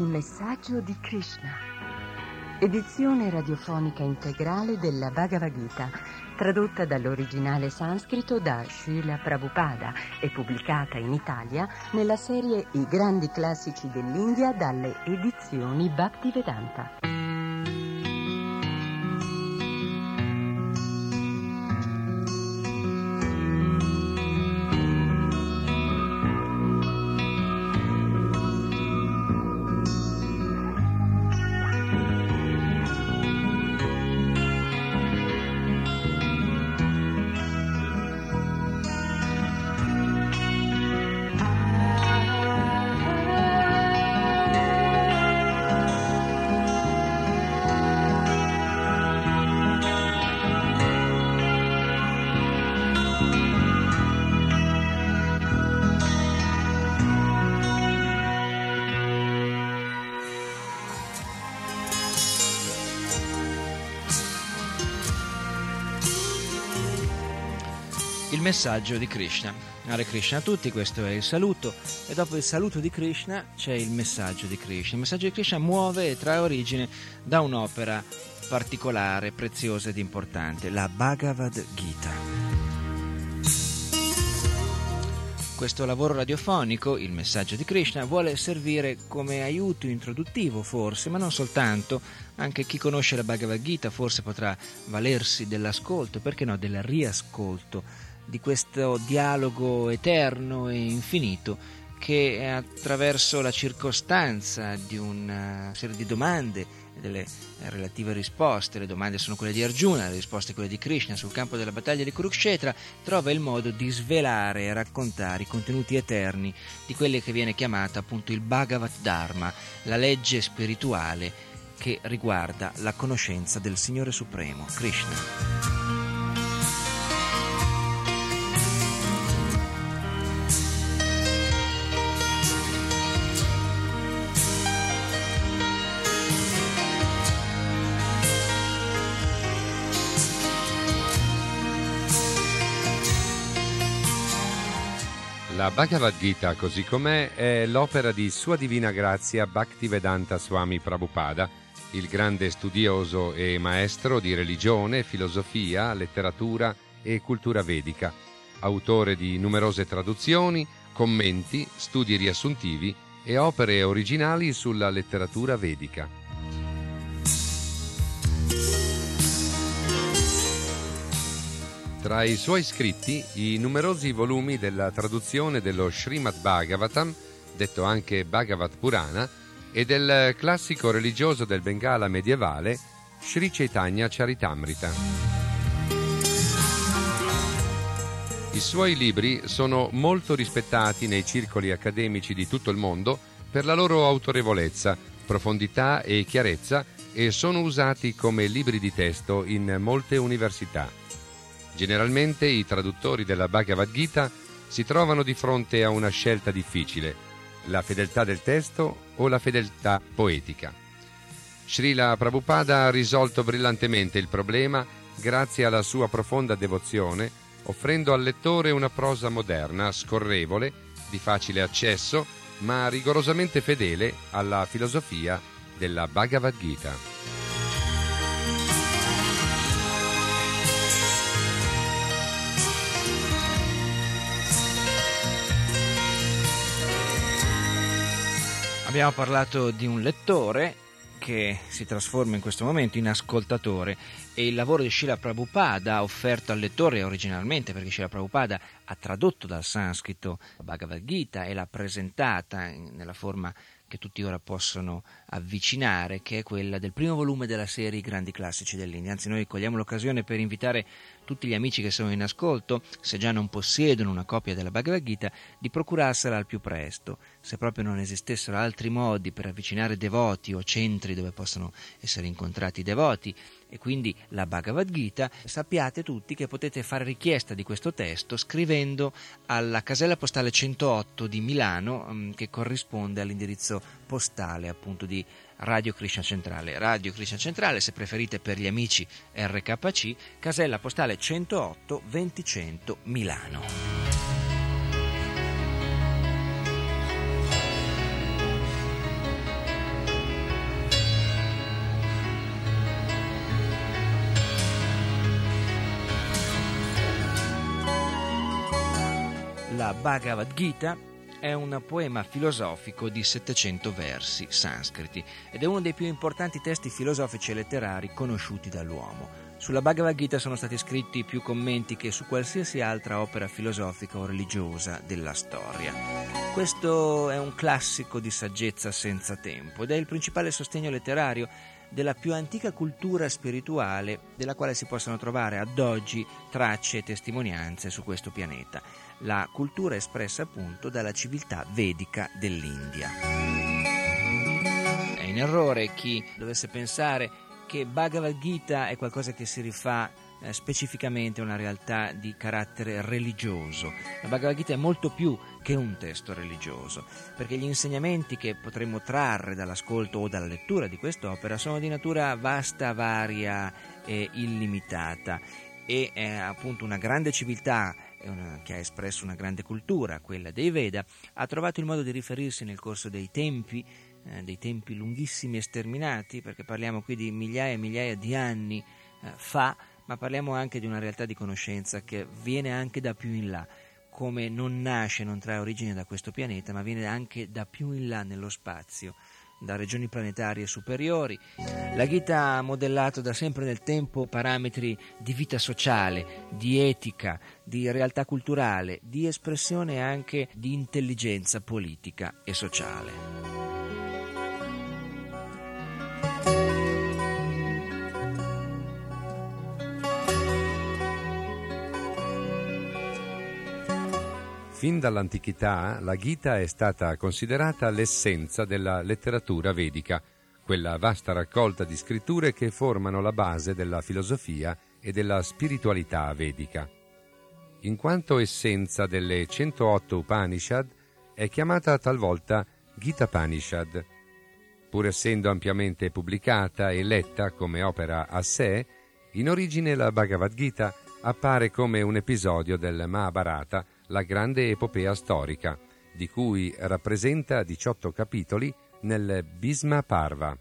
Il messaggio di Krishna. Edizione radiofonica integrale della Bhagavad Gita, tradotta dall'originale sanscrito da Srila Prabhupada e pubblicata in Italia nella serie I grandi classici dell'India dalle edizioni Bhaktivedanta. Messaggio di Krishna. Hare Krishna a tutti, questo è il saluto e dopo il saluto di Krishna c'è il messaggio di Krishna. Il messaggio di Krishna muove e trae origine da un'opera particolare, preziosa ed importante, la Bhagavad Gita. Questo lavoro radiofonico, il messaggio di Krishna, vuole servire come aiuto introduttivo forse, ma non soltanto. Anche chi conosce la Bhagavad Gita forse potrà valersi dell'ascolto, perché no, del riascolto di questo dialogo eterno e infinito che attraverso la circostanza di una serie di domande e delle relative risposte, le domande sono quelle di Arjuna, le risposte quelle di Krishna sul campo della battaglia di Kurukshetra, trova il modo di svelare e raccontare i contenuti eterni di quelle che viene chiamata appunto il Bhagavad Dharma, la legge spirituale che riguarda la conoscenza del Signore Supremo, Krishna. La Bhagavad Gita, così com'è, è l'opera di Sua Divina Grazia Bhaktivedanta Swami Prabhupada, il grande studioso e maestro di religione, filosofia, letteratura e cultura vedica, autore di numerose traduzioni, commenti, studi riassuntivi e opere originali sulla letteratura vedica. Tra i suoi scritti, i numerosi volumi della traduzione dello Srimad Bhagavatam, detto anche Bhagavat Purana, e del classico religioso del Bengala medievale, Sri Chaitanya Charitamrita. I suoi libri sono molto rispettati nei circoli accademici di tutto il mondo per la loro autorevolezza, profondità e chiarezza e sono usati come libri di testo in molte università. Generalmente i traduttori della Bhagavad Gita si trovano di fronte a una scelta difficile, la fedeltà del testo o la fedeltà poetica. Srila Prabhupada ha risolto brillantemente il problema grazie alla sua profonda devozione, offrendo al lettore una prosa moderna, scorrevole, di facile accesso, ma rigorosamente fedele alla filosofia della Bhagavad Gita. Abbiamo parlato di un lettore che si trasforma in questo momento in ascoltatore e il lavoro di Srila Prabhupada offerto al lettore originalmente perché Srila Prabhupada ha tradotto dal sanscrito la Bhagavad Gita e l'ha presentata nella forma che tutti ora possono avvicinare, che è quella del primo volume della serie I grandi classici dell'India. Anzi, noi cogliamo l'occasione per invitare tutti gli amici che sono in ascolto, se già non possiedono una copia della Bhagavad Gita, di procurarsela al più presto. Se proprio non esistessero altri modi per avvicinare devoti o centri dove possono essere incontrati i devoti, e quindi la Bhagavad Gita, sappiate tutti che potete fare richiesta di questo testo scrivendo alla casella postale 108 di Milano, mm, che corrisponde all'indirizzo postale appunto di Radio Krishna Centrale. Radio Krishna Centrale, se preferite per gli amici RKC, casella postale 108 2000 Milano. la Bhagavad Gita è un poema filosofico di 700 versi sanscriti ed è uno dei più importanti testi filosofici e letterari conosciuti dall'uomo. Sulla Bhagavad Gita sono stati scritti più commenti che su qualsiasi altra opera filosofica o religiosa della storia. Questo è un classico di saggezza senza tempo ed è il principale sostegno letterario della più antica cultura spirituale della quale si possono trovare ad oggi tracce e testimonianze su questo pianeta, la cultura espressa appunto dalla civiltà vedica dell'India. È in errore chi dovesse pensare che Bhagavad Gita è qualcosa che si rifà eh, specificamente a una realtà di carattere religioso. La Bhagavad Gita è molto più che un testo religioso, perché gli insegnamenti che potremmo trarre dall'ascolto o dalla lettura di quest'opera sono di natura vasta, varia e illimitata e eh, appunto una grande civiltà una, che ha espresso una grande cultura, quella dei Veda, ha trovato il modo di riferirsi nel corso dei tempi, eh, dei tempi lunghissimi e sterminati, perché parliamo qui di migliaia e migliaia di anni eh, fa, ma parliamo anche di una realtà di conoscenza che viene anche da più in là, come non nasce, non trae origine da questo pianeta, ma viene anche da più in là nello spazio, da regioni planetarie superiori. La Gita ha modellato da sempre nel tempo parametri di vita sociale, di etica, di realtà culturale, di espressione anche di intelligenza politica e sociale. Fin dall'antichità la Gita è stata considerata l'essenza della letteratura vedica, quella vasta raccolta di scritture che formano la base della filosofia e della spiritualità vedica. In quanto essenza delle 108 Upanishad, è chiamata talvolta Gita Panishad. Pur essendo ampiamente pubblicata e letta come opera a sé, in origine la Bhagavad Gita appare come un episodio del Mahabharata la grande epopea storica, di cui rappresenta 18 capitoli nel Bhisma Parva.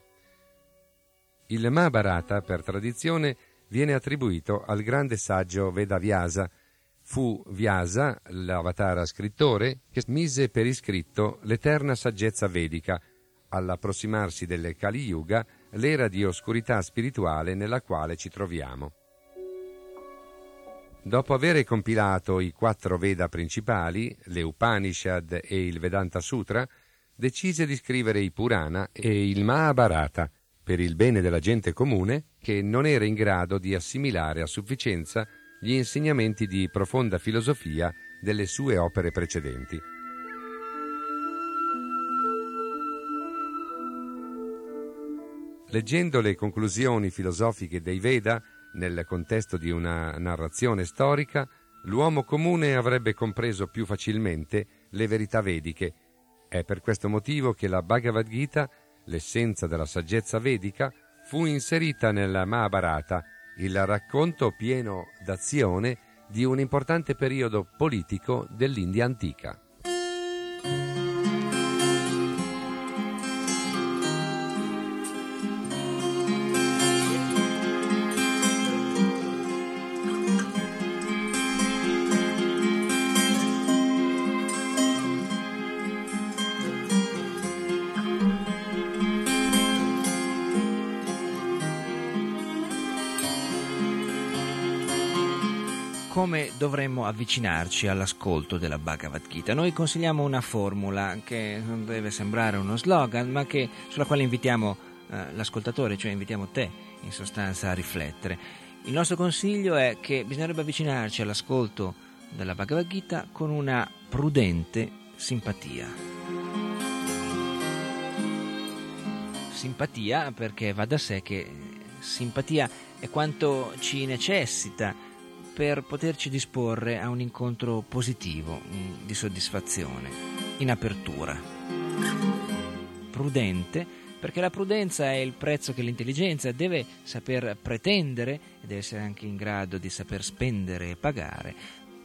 Il Mahabharata, per tradizione, viene attribuito al grande saggio Vedavyasa. Fu Vyasa, l'avatara scrittore, che mise per iscritto l'eterna saggezza vedica, all'approssimarsi del Kali Yuga, l'era di oscurità spirituale nella quale ci troviamo. Dopo aver compilato i quattro Veda principali, le Upanishad e il Vedanta Sutra, decise di scrivere i Purana e il Mahabharata per il bene della gente comune che non era in grado di assimilare a sufficienza gli insegnamenti di profonda filosofia delle sue opere precedenti. Leggendo le conclusioni filosofiche dei Veda, nel contesto di una narrazione storica, l'uomo comune avrebbe compreso più facilmente le verità vediche. È per questo motivo che la Bhagavad Gita, l'essenza della saggezza vedica, fu inserita nella Mahabharata, il racconto pieno d'azione di un importante periodo politico dell'India antica. Avvicinarci all'ascolto della Bhagavad Gita. Noi consigliamo una formula che non deve sembrare uno slogan, ma che, sulla quale invitiamo eh, l'ascoltatore, cioè invitiamo te in sostanza a riflettere. Il nostro consiglio è che bisognerebbe avvicinarci all'ascolto della Bhagavad Gita con una prudente simpatia. Simpatia perché va da sé che simpatia è quanto ci necessita per poterci disporre a un incontro positivo, mm, di soddisfazione, in apertura. Prudente, perché la prudenza è il prezzo che l'intelligenza deve saper pretendere e deve essere anche in grado di saper spendere e pagare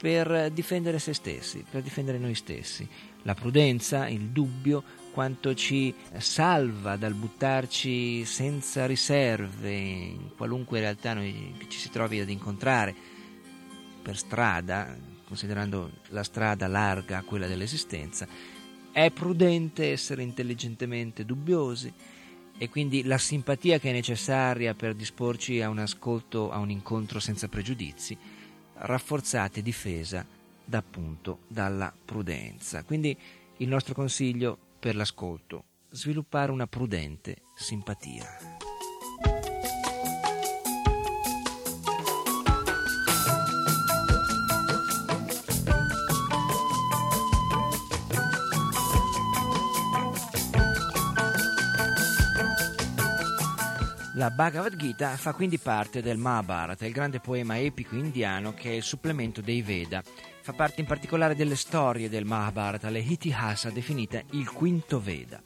per difendere se stessi, per difendere noi stessi. La prudenza, il dubbio, quanto ci salva dal buttarci senza riserve in qualunque realtà noi ci si trovi ad incontrare per strada, considerando la strada larga quella dell'esistenza, è prudente essere intelligentemente dubbiosi e quindi la simpatia che è necessaria per disporci a un ascolto, a un incontro senza pregiudizi, rafforzata e difesa da, appunto dalla prudenza. Quindi il nostro consiglio per l'ascolto, sviluppare una prudente simpatia. La Bhagavad Gita fa quindi parte del Mahabharata, il grande poema epico indiano che è il supplemento dei Veda. Fa parte in particolare delle storie del Mahabharata, le Itihasa, definita il quinto Veda,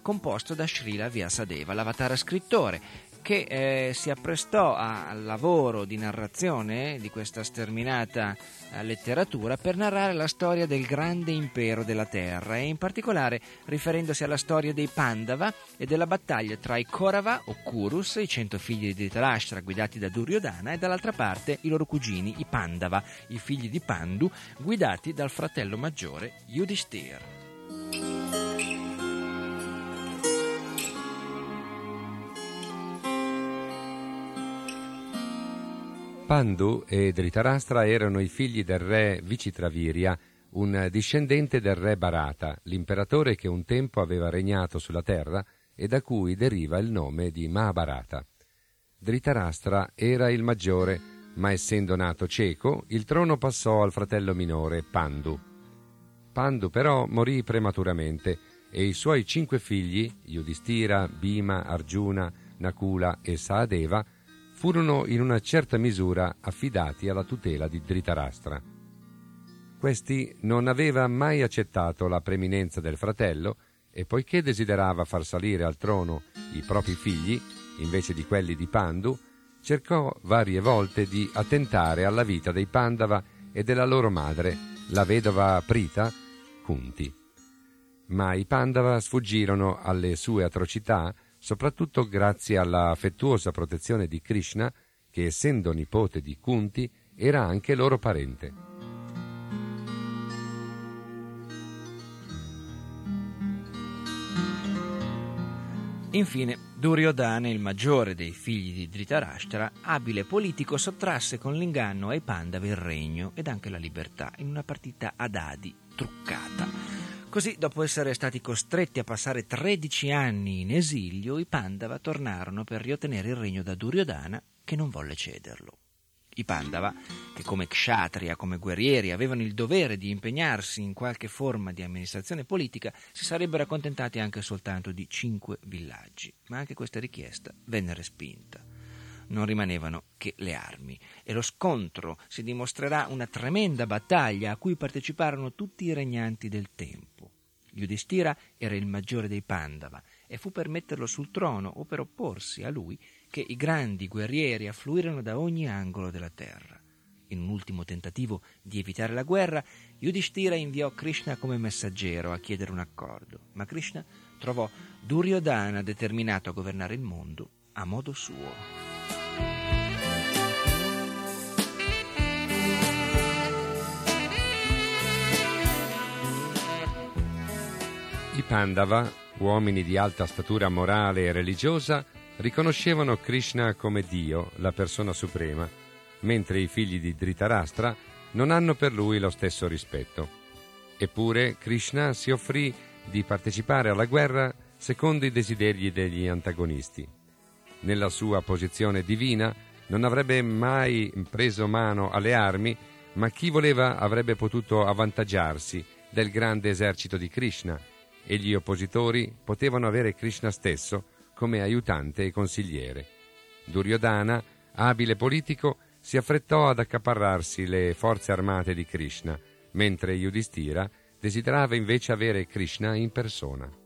composto da Srila Vyasadeva, l'avatara scrittore, che eh, si apprestò al lavoro di narrazione di questa sterminata eh, letteratura per narrare la storia del grande impero della terra e in particolare riferendosi alla storia dei Pandava e della battaglia tra i Korava o Kurus, i cento figli di Dhritarashtra guidati da Duryodhana e dall'altra parte i loro cugini, i Pandava, i figli di Pandu, guidati dal fratello maggiore Yudhishthir. Pandu e Dhritarashtra erano i figli del re Vicitravirya, un discendente del re Bharata, l'imperatore che un tempo aveva regnato sulla terra e da cui deriva il nome di Mahabharata. Dhritarashtra era il maggiore, ma essendo nato cieco, il trono passò al fratello minore Pandu. Pandu però morì prematuramente e i suoi cinque figli, Yudhishthira, Bhima, Arjuna, Nakula e Saadeva, furono in una certa misura affidati alla tutela di Dhritarashtra. Questi non aveva mai accettato la preminenza del fratello e poiché desiderava far salire al trono i propri figli, invece di quelli di Pandu, cercò varie volte di attentare alla vita dei Pandava e della loro madre, la vedova Prita, Kunti. Ma i Pandava sfuggirono alle sue atrocità soprattutto grazie alla affettuosa protezione di Krishna, che essendo nipote di Kunti era anche loro parente. Infine, Duryodhana, il maggiore dei figli di Dhritarashtra, abile politico, sottrasse con l'inganno ai Pandava il regno ed anche la libertà in una partita a dadi truccata. Così, dopo essere stati costretti a passare 13 anni in esilio, i Pandava tornarono per riottenere il regno da Duryodhana, che non volle cederlo. I Pandava, che come kshatriya, come guerrieri, avevano il dovere di impegnarsi in qualche forma di amministrazione politica, si sarebbero accontentati anche soltanto di cinque villaggi, ma anche questa richiesta venne respinta non rimanevano che le armi e lo scontro si dimostrerà una tremenda battaglia a cui parteciparono tutti i regnanti del tempo. Yudhishthira era il maggiore dei Pandava e fu per metterlo sul trono o per opporsi a lui che i grandi guerrieri affluirono da ogni angolo della terra. In un ultimo tentativo di evitare la guerra, Yudhishthira inviò Krishna come messaggero a chiedere un accordo, ma Krishna trovò Duryodhana determinato a governare il mondo a modo suo. I Pandava, uomini di alta statura morale e religiosa, riconoscevano Krishna come Dio, la persona suprema, mentre i figli di Dhritarashtra non hanno per lui lo stesso rispetto. Eppure Krishna si offrì di partecipare alla guerra secondo i desideri degli antagonisti. Nella sua posizione divina non avrebbe mai preso mano alle armi, ma chi voleva avrebbe potuto avvantaggiarsi del grande esercito di Krishna e gli oppositori potevano avere Krishna stesso come aiutante e consigliere. Duryodhana, abile politico, si affrettò ad accaparrarsi le forze armate di Krishna, mentre Yudhishthira desiderava invece avere Krishna in persona.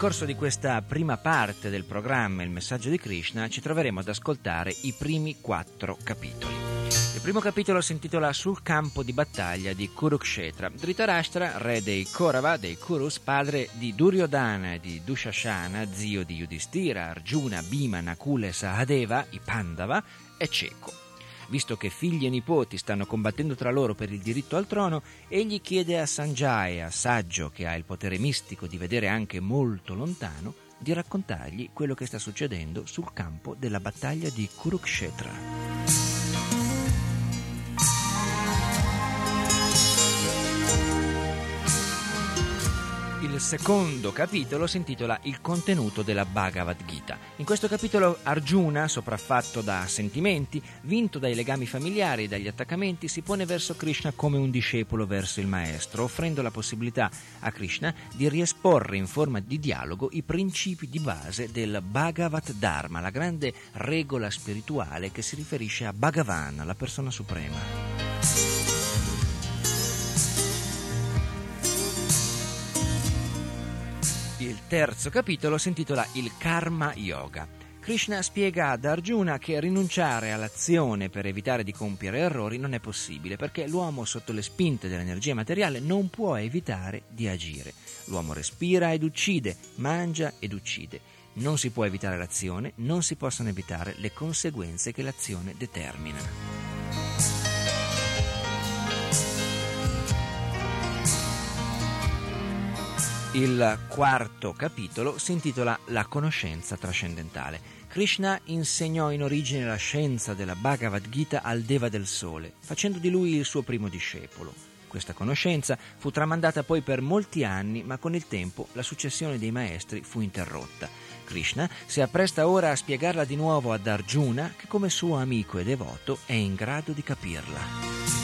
Corso di questa prima parte del programma Il messaggio di Krishna ci troveremo ad ascoltare i primi quattro capitoli. Il primo capitolo si intitola Sul campo di battaglia di Kurukshetra. Dhritarashtra, re dei Kaurava, dei Kurus, padre di Duryodhana e di Dushashana, zio di Yudhishthira, Arjuna, Bhima, Nakula e Sahadeva, i Pandava, è cieco. Visto che figli e nipoti stanno combattendo tra loro per il diritto al trono, egli chiede a Sanjaya, saggio che ha il potere mistico di vedere anche molto lontano, di raccontargli quello che sta succedendo sul campo della battaglia di Kurukshetra. Il secondo capitolo si intitola Il contenuto della Bhagavad Gita. In questo capitolo Arjuna, sopraffatto da sentimenti, vinto dai legami familiari e dagli attaccamenti, si pone verso Krishna come un discepolo verso il maestro, offrendo la possibilità a Krishna di riesporre in forma di dialogo i principi di base del Bhagavad Dharma, la grande regola spirituale che si riferisce a Bhagavan, la persona suprema. Terzo capitolo si intitola Il Karma Yoga. Krishna spiega ad Arjuna che rinunciare all'azione per evitare di compiere errori non è possibile perché l'uomo sotto le spinte dell'energia materiale non può evitare di agire. L'uomo respira ed uccide, mangia ed uccide. Non si può evitare l'azione, non si possono evitare le conseguenze che l'azione determina. Il quarto capitolo si intitola La conoscenza trascendentale. Krishna insegnò in origine la scienza della Bhagavad Gita al Deva del Sole, facendo di lui il suo primo discepolo. Questa conoscenza fu tramandata poi per molti anni, ma con il tempo la successione dei maestri fu interrotta. Krishna si appresta ora a spiegarla di nuovo ad Arjuna, che come suo amico e devoto è in grado di capirla.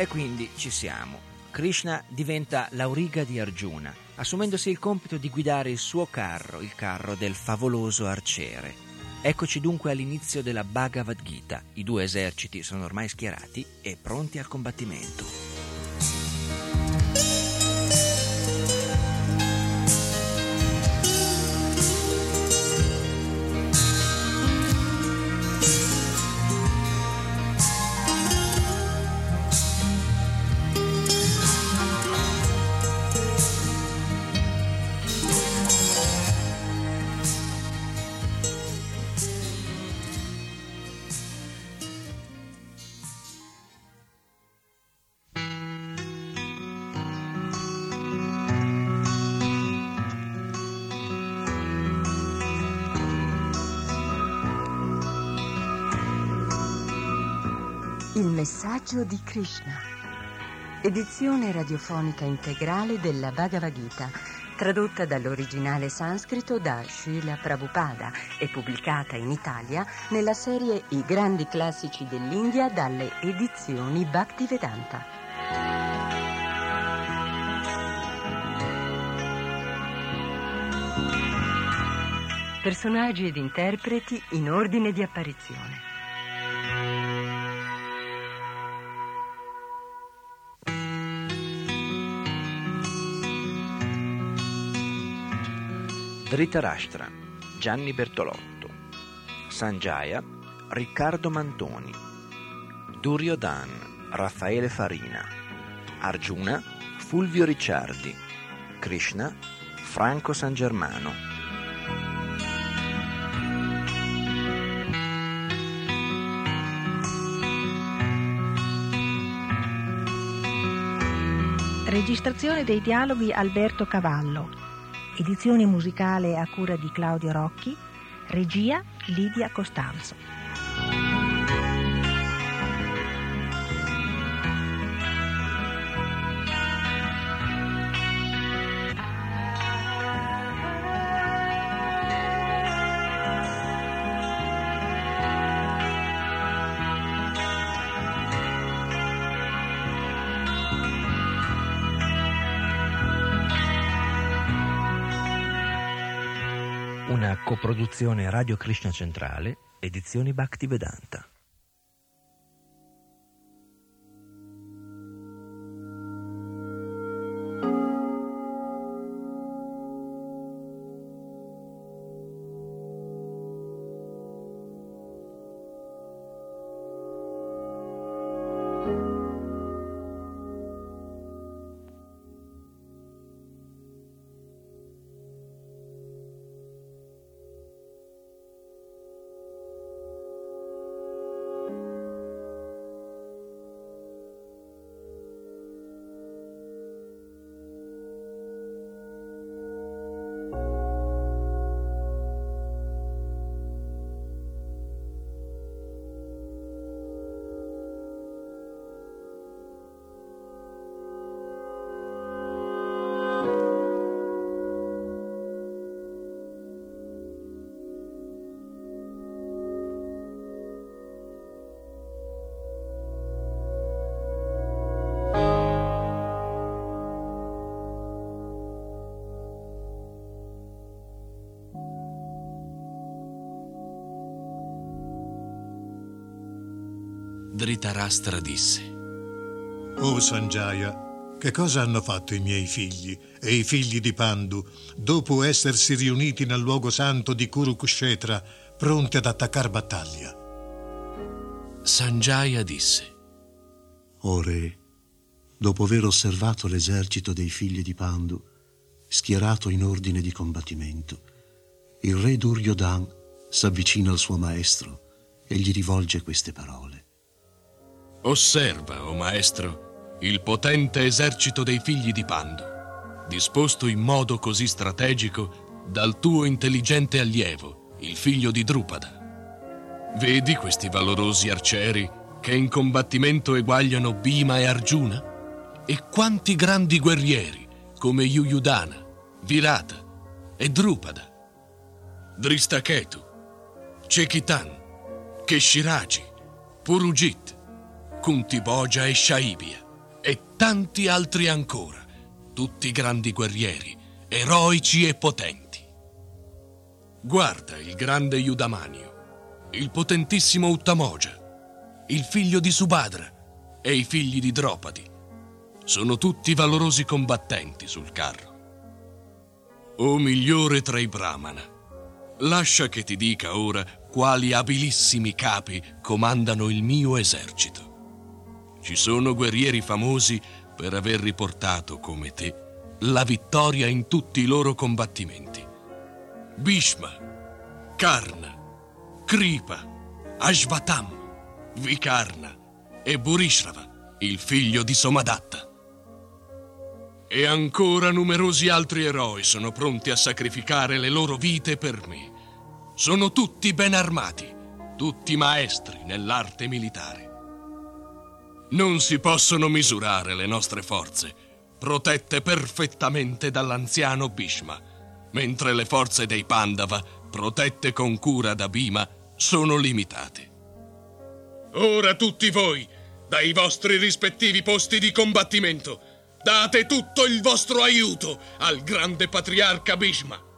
E quindi ci siamo. Krishna diventa l'auriga di Arjuna, assumendosi il compito di guidare il suo carro, il carro del favoloso arciere. Eccoci dunque all'inizio della Bhagavad Gita. I due eserciti sono ormai schierati e pronti al combattimento. Messaggio di Krishna. Edizione radiofonica integrale della Bhagavad Gita, tradotta dall'originale sanscrito da Srila Prabhupada e pubblicata in Italia nella serie I grandi classici dell'India dalle edizioni Bhaktivedanta. Personaggi ed interpreti in ordine di apparizione. Dhritarashtra, Gianni Bertolotto, Sanjaya, Riccardo Mantoni, Duryodan, Raffaele Farina, Arjuna, Fulvio Ricciardi, Krishna, Franco San Germano. Registrazione dei dialoghi Alberto Cavallo edizione musicale a cura di Claudio Rocchi, regia Lidia Costanzo. Una coproduzione Radio Krishna Centrale, edizioni Dhritarashtra disse: O Sanjaya, che cosa hanno fatto i miei figli e i figli di Pandu dopo essersi riuniti nel luogo santo di Kurukshetra, pronti ad attaccare battaglia? Sanjaya disse: O re, dopo aver osservato l'esercito dei figli di Pandu, schierato in ordine di combattimento, il re Duryodhan s'avvicina al suo maestro e gli rivolge queste parole. Osserva, o oh maestro, il potente esercito dei figli di Pandu, disposto in modo così strategico dal tuo intelligente allievo, il figlio di Drupada. Vedi questi valorosi arcieri che in combattimento eguagliano Bhima e Arjuna? E quanti grandi guerrieri come Yuyudana, Virata e Drupada Dristaketu, Cekitan, Keshiraji, Purugit, Kuntiboja e Shaibia e tanti altri ancora, tutti grandi guerrieri, eroici e potenti. Guarda il grande Yudamanio, il potentissimo Uttamoja, il figlio di Subhadra e i figli di Dropadi. Sono tutti valorosi combattenti sul carro. O migliore tra i Brahmana, Lascia che ti dica ora quali abilissimi capi comandano il mio esercito. Ci sono guerrieri famosi per aver riportato, come te, la vittoria in tutti i loro combattimenti. Bhishma, Karna, Kripa, Ashvatam, Vikarna e Burishrava, il figlio di Somadatta. E ancora numerosi altri eroi sono pronti a sacrificare le loro vite per me. Sono tutti ben armati, tutti maestri nell'arte militare. Non si possono misurare le nostre forze, protette perfettamente dall'anziano Bhishma, mentre le forze dei Pandava, protette con cura da Bhima, sono limitate. Ora tutti voi, dai vostri rispettivi posti di combattimento, Date tutto il vostro aiuto al grande patriarca Bhishma.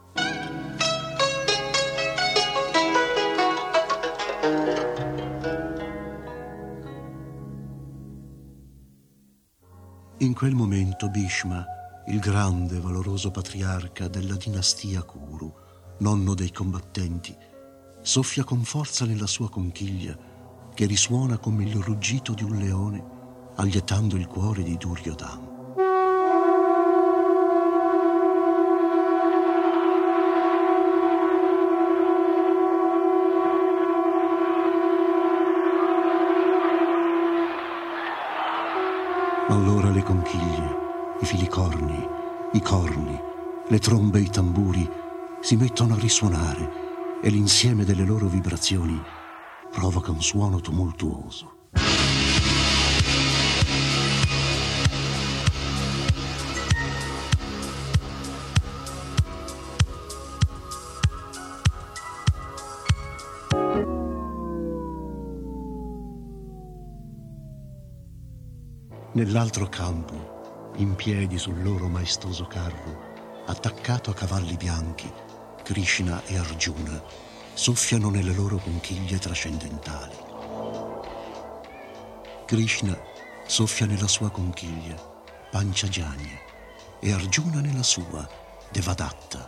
In quel momento Bhishma, il grande e valoroso patriarca della dinastia Kuru, nonno dei combattenti, soffia con forza nella sua conchiglia che risuona come il ruggito di un leone, allietando il cuore di Duryodhana. Allora le conchiglie, i filicorni, i corni, le trombe e i tamburi si mettono a risuonare e l'insieme delle loro vibrazioni provoca un suono tumultuoso. Nell'altro campo, in piedi sul loro maestoso carro, attaccato a cavalli bianchi, Krishna e Arjuna soffiano nelle loro conchiglie trascendentali. Krishna soffia nella sua conchiglia, Panchajanya, e Arjuna nella sua, Devadatta.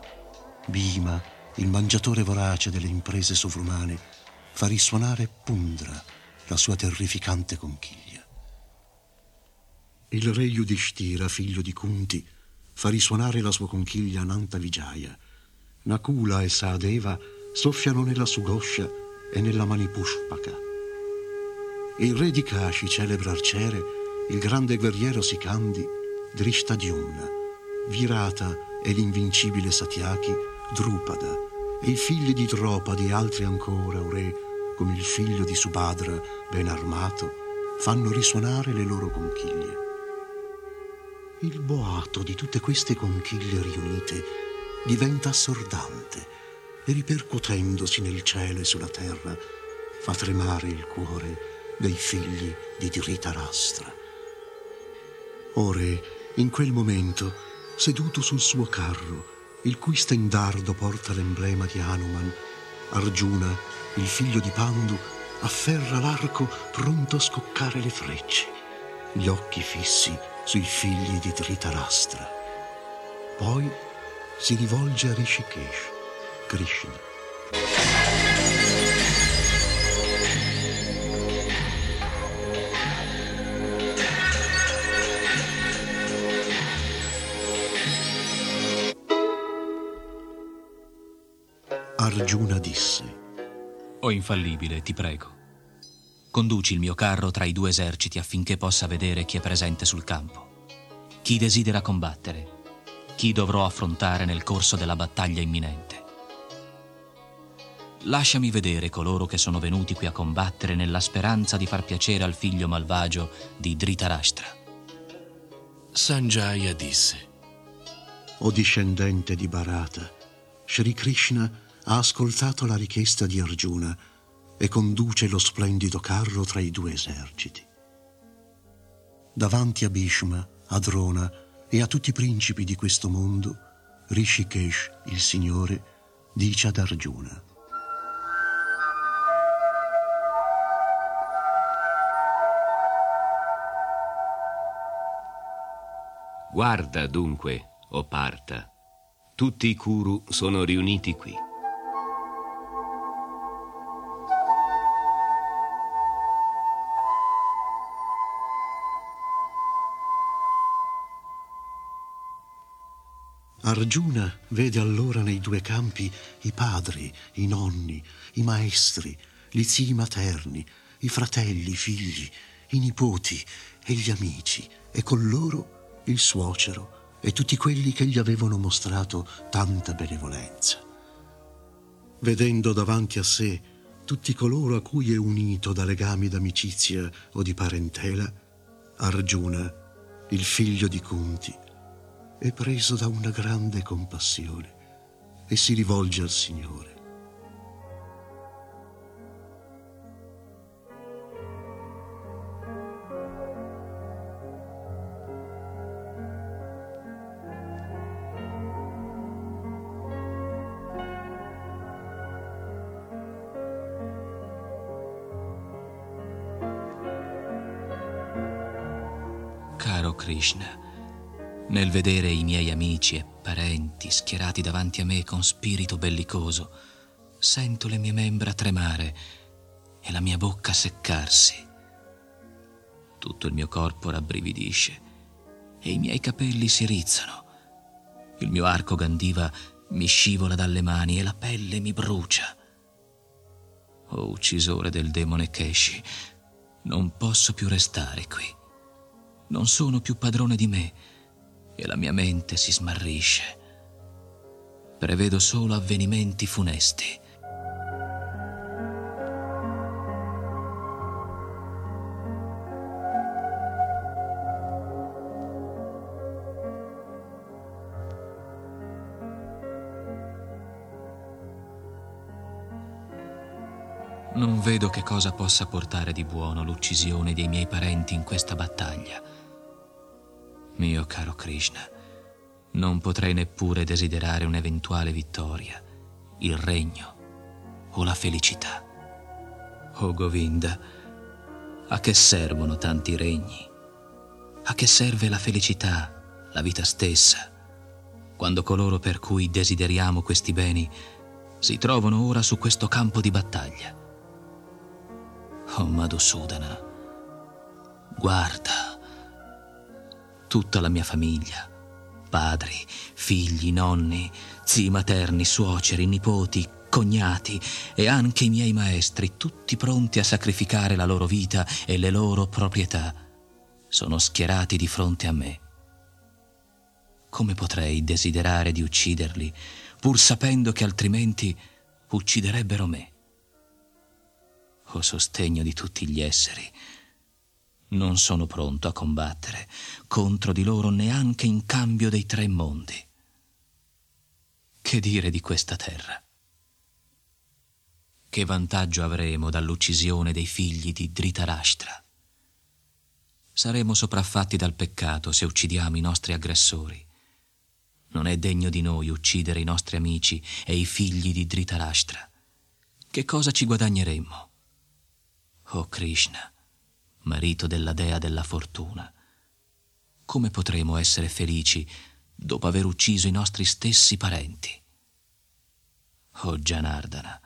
Bhima, il mangiatore vorace delle imprese sovrumane, fa risuonare Pundra, la sua terrificante conchiglia. Il re Yudhishthira, figlio di Kunti, fa risuonare la sua conchiglia Nanta Vijaya. Nakula e Saadeva soffiano nella Sugoscia e nella Manipushpaka. Il re di Kashi, celebre arciere, il grande guerriero Sikandi, Drishtadyumna, Virata e l'invincibile Satyaki, Drupada, e i figli di Dropadi e altri ancora, o re, come il figlio di Subhadra, ben armato, fanno risuonare le loro conchiglie. Il boato di tutte queste conchiglie riunite diventa assordante e ripercuotendosi nel cielo e sulla terra fa tremare il cuore dei figli di Dhritarashtra. Ore, in quel momento, seduto sul suo carro, il cui stendardo porta l'emblema di Hanuman, Arjuna, il figlio di Pandu, afferra l'arco pronto a scoccare le frecce, gli occhi fissi sui figli di Dhritarashtra. Poi si rivolge a Rishikesh, Krishna. Arjuna disse, O infallibile, ti prego, conduci il mio carro tra i due eserciti affinché possa vedere chi è presente sul campo, chi desidera combattere, chi dovrò affrontare nel corso della battaglia imminente. Lasciami vedere coloro che sono venuti qui a combattere nella speranza di far piacere al figlio malvagio di Dhritarashtra. Sanjaya disse, O discendente di Bharata, Sri Krishna ha ascoltato la richiesta di Arjuna e conduce lo splendido carro tra i due eserciti. Davanti a Bhishma, a Drona e a tutti i principi di questo mondo, Rishikesh, il Signore, dice ad Arjuna. Guarda dunque, o Parta, tutti i Kuru sono riuniti qui. Arjuna vede allora nei due campi i padri, i nonni, i maestri, gli zii materni, i fratelli, i figli, i nipoti e gli amici, e con loro il suocero e tutti quelli che gli avevano mostrato tanta benevolenza. Vedendo davanti a sé tutti coloro a cui è unito da legami d'amicizia o di parentela, Arjuna, il figlio di Kunti, è preso da una grande compassione e si rivolge al Signore. Krishna, nel vedere i miei amici e parenti schierati davanti a me con spirito bellicoso, sento le mie membra tremare e la mia bocca seccarsi. Tutto il mio corpo rabbrividisce e i miei capelli si rizzano. Il mio arco gandiva mi scivola dalle mani e la pelle mi brucia. O uccisore del demone Keshi, non posso più restare qui. Non sono più padrone di me e la mia mente si smarrisce. Prevedo solo avvenimenti funesti. Non vedo che cosa possa portare di buono l'uccisione dei miei parenti in questa battaglia. Mio caro Krishna, non potrei neppure desiderare un'eventuale vittoria, il regno o la felicità. Oh Govinda, a che servono tanti regni? A che serve la felicità, la vita stessa, quando coloro per cui desideriamo questi beni si trovano ora su questo campo di battaglia? Oh Madhusudana, guarda tutta la mia famiglia, padri, figli, nonni, zii materni, suoceri, nipoti, cognati e anche i miei maestri, tutti pronti a sacrificare la loro vita e le loro proprietà, sono schierati di fronte a me. Come potrei desiderare di ucciderli, pur sapendo che altrimenti ucciderebbero me? O sostegno di tutti gli esseri, non sono pronto a combattere contro di loro neanche in cambio dei tre mondi. Che dire di questa terra? Che vantaggio avremo dall'uccisione dei figli di Dhritarashtra? Saremo sopraffatti dal peccato se uccidiamo i nostri aggressori. Non è degno di noi uccidere i nostri amici e i figli di Dhritarashtra. Che cosa ci guadagneremmo? Oh Krishna, marito della dea della fortuna, come potremo essere felici dopo aver ucciso i nostri stessi parenti? Oh Janardana,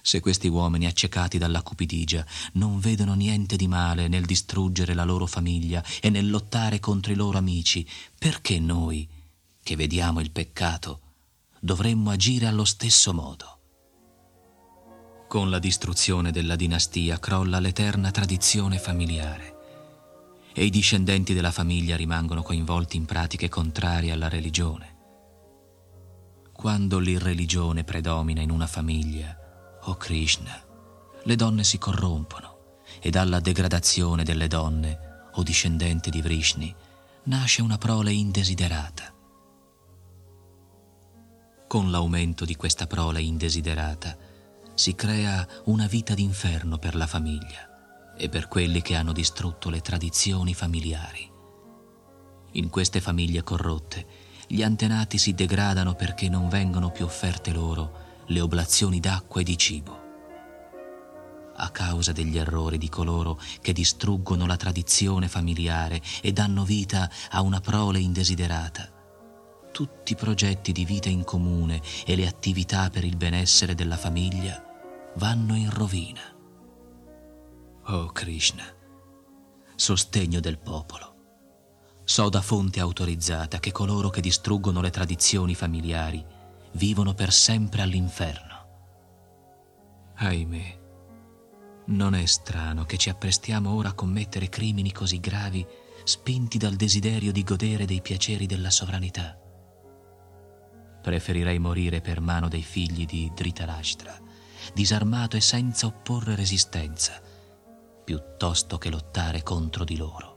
se questi uomini accecati dalla cupidigia non vedono niente di male nel distruggere la loro famiglia e nel lottare contro i loro amici, perché noi, che vediamo il peccato, dovremmo agire allo stesso modo? Con la distruzione della dinastia crolla l'eterna tradizione familiare e i discendenti della famiglia rimangono coinvolti in pratiche contrarie alla religione. Quando l'irreligione predomina in una famiglia, oh Krishna, le donne si corrompono e dalla degradazione delle donne, o discendente di Vrishni, nasce una prole indesiderata. Con l'aumento di questa prole indesiderata si crea una vita d'inferno per la famiglia e per quelli che hanno distrutto le tradizioni familiari. In queste famiglie corrotte gli antenati si degradano perché non vengono più offerte loro le oblazioni d'acqua e di cibo. A causa degli errori di coloro che distruggono la tradizione familiare e danno vita a una prole indesiderata, tutti i progetti di vita in comune e le attività per il benessere della famiglia vanno in rovina. Oh Krishna, sostegno del popolo, so da fonte autorizzata che coloro che distruggono le tradizioni familiari vivono per sempre all'inferno. Ahimè, non è strano che ci apprestiamo ora a commettere crimini così gravi spinti dal desiderio di godere dei piaceri della sovranità. Preferirei morire per mano dei figli di Dhritarashtra, disarmato e senza opporre resistenza, piuttosto che lottare contro di loro.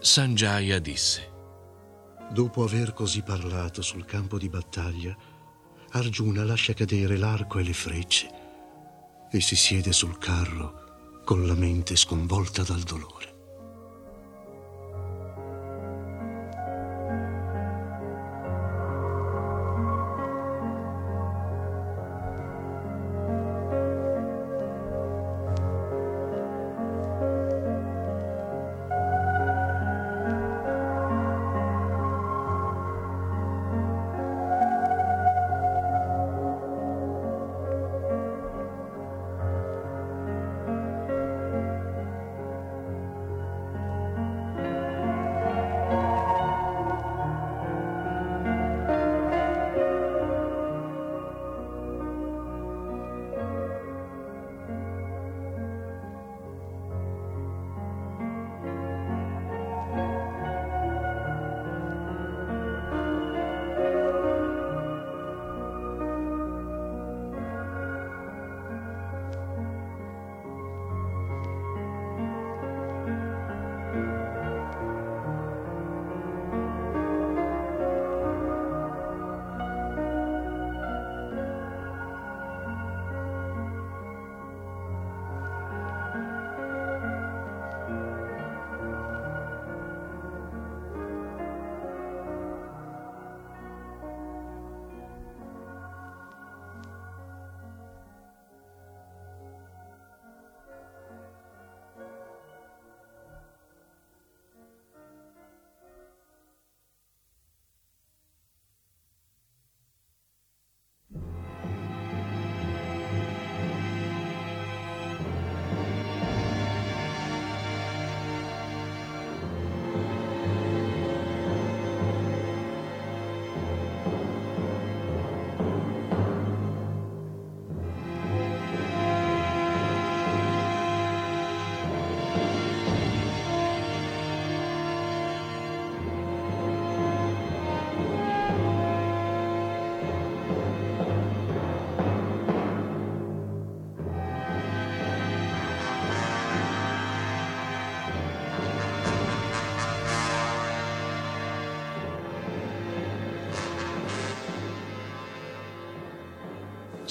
Sanjaya disse. Dopo aver così parlato sul campo di battaglia, Arjuna lascia cadere l'arco e le frecce e si siede sul carro con la mente sconvolta dal dolore.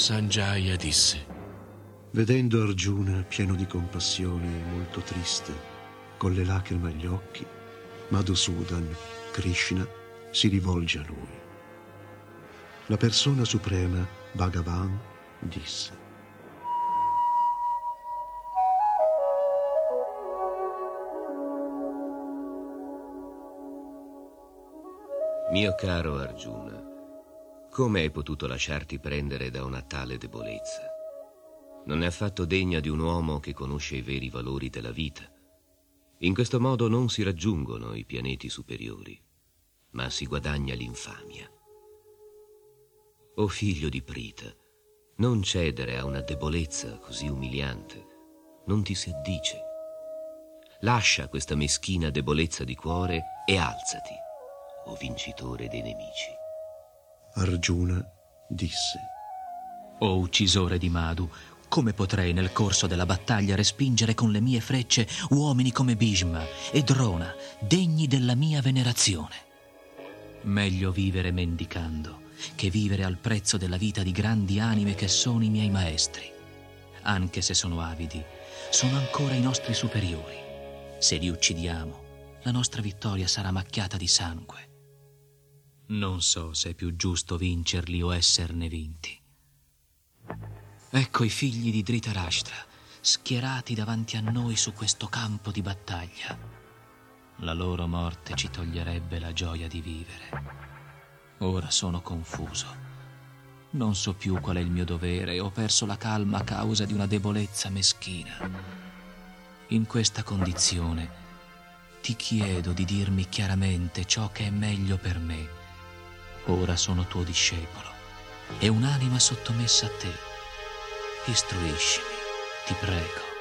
Sanjaya disse. Vedendo Arjuna pieno di compassione e molto triste, con le lacrime agli occhi, Madhusudan, Krishna, si rivolge a lui. La persona suprema, Bhagavan, disse. Mio caro Arjuna, come hai potuto lasciarti prendere da una tale debolezza? Non è affatto degna di un uomo che conosce i veri valori della vita. In questo modo non si raggiungono i pianeti superiori, ma si guadagna l'infamia. O figlio di Prita, non cedere a una debolezza così umiliante, non ti si addice. Lascia questa meschina debolezza di cuore e alzati o vincitore dei nemici. Arjuna disse. O uccisore di Madhu, come potrei nel corso della battaglia respingere con le mie frecce uomini come Bhishma e Drona, degni della mia venerazione? Meglio vivere mendicando che vivere al prezzo della vita di grandi anime che sono i miei maestri. Anche se sono avidi, sono ancora i nostri superiori. Se li uccidiamo, la nostra vittoria sarà macchiata di sangue. Non so se è più giusto vincerli o esserne vinti. Ecco i figli di Dhritarashtra schierati davanti a noi su questo campo di battaglia. La loro morte ci toglierebbe la gioia di vivere. Ora sono confuso. Non so più qual è il mio dovere ho perso la calma a causa di una debolezza meschina. In questa condizione ti chiedo di dirmi chiaramente ciò che è meglio per me Ora sono tuo discepolo e un'anima sottomessa a te. Istruiscimi, ti prego.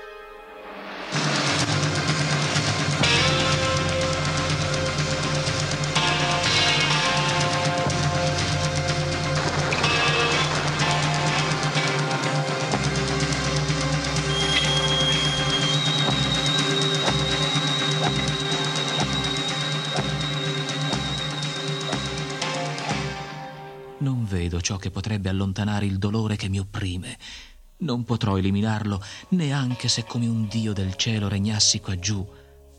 Che potrebbe allontanare il dolore che mi opprime. Non potrò eliminarlo neanche se come un dio del cielo regnassi qua giù,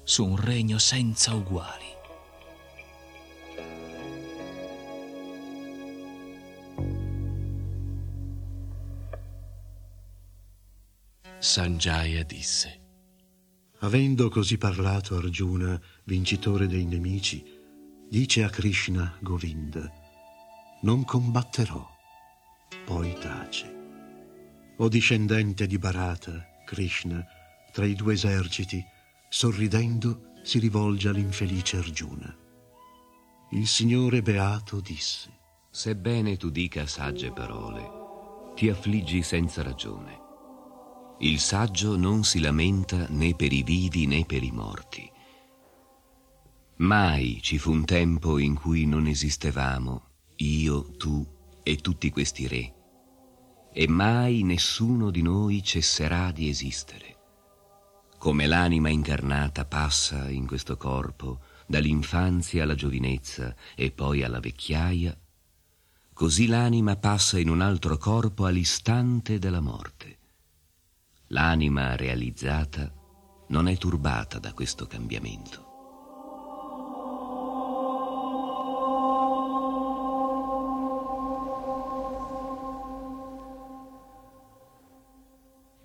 su un regno senza uguali. Sanjaya disse. Avendo così parlato Arjuna, vincitore dei nemici, dice a Krishna Govinda, non combatterò. Poi tace. O discendente di Bharata, Krishna, tra i due eserciti, sorridendo si rivolge all'infelice Arjuna. Il Signore Beato disse, Sebbene tu dica sagge parole, ti affliggi senza ragione. Il saggio non si lamenta né per i vivi né per i morti. Mai ci fu un tempo in cui non esistevamo io, tu e tutti questi re, e mai nessuno di noi cesserà di esistere. Come l'anima incarnata passa in questo corpo dall'infanzia alla giovinezza e poi alla vecchiaia, così l'anima passa in un altro corpo all'istante della morte. L'anima realizzata non è turbata da questo cambiamento.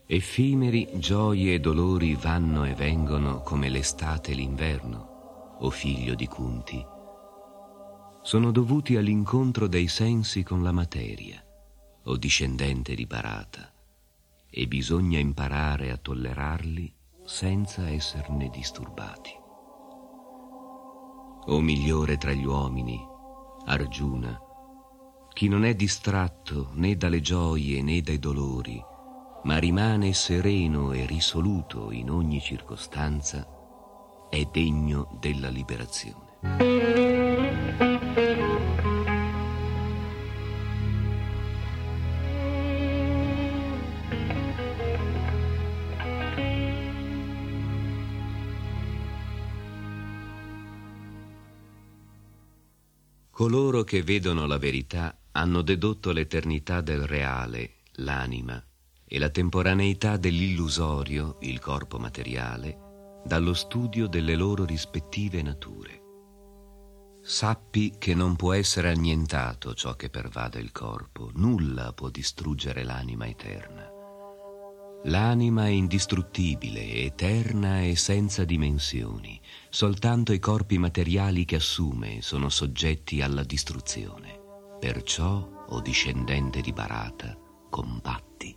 Effimeri gioie e dolori vanno e vengono come l'estate e l'inverno, o figlio di Kunti. Sono dovuti all'incontro dei sensi con la materia, o discendente di Barata, e bisogna imparare a tollerarli senza esserne disturbati. O migliore tra gli uomini, Arjuna, chi non è distratto né dalle gioie né dai dolori, ma rimane sereno e risoluto in ogni circostanza, è degno della liberazione. Coloro che vedono la verità hanno dedotto l'eternità del reale, l'anima, e la temporaneità dell'illusorio, il corpo materiale, dallo studio delle loro rispettive nature. Sappi che non può essere annientato ciò che pervade il corpo, nulla può distruggere l'anima eterna. L'anima è indistruttibile, eterna e senza dimensioni. Soltanto i corpi materiali che assume sono soggetti alla distruzione. Perciò, o discendente di Barata, combatti.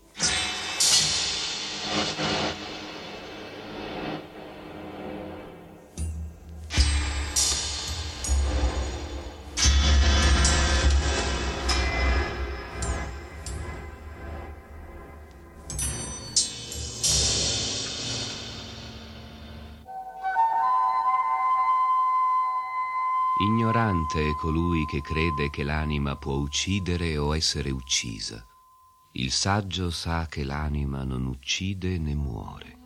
Ignorante è colui che crede che l'anima può uccidere o essere uccisa. Il saggio sa che l'anima non uccide né muore.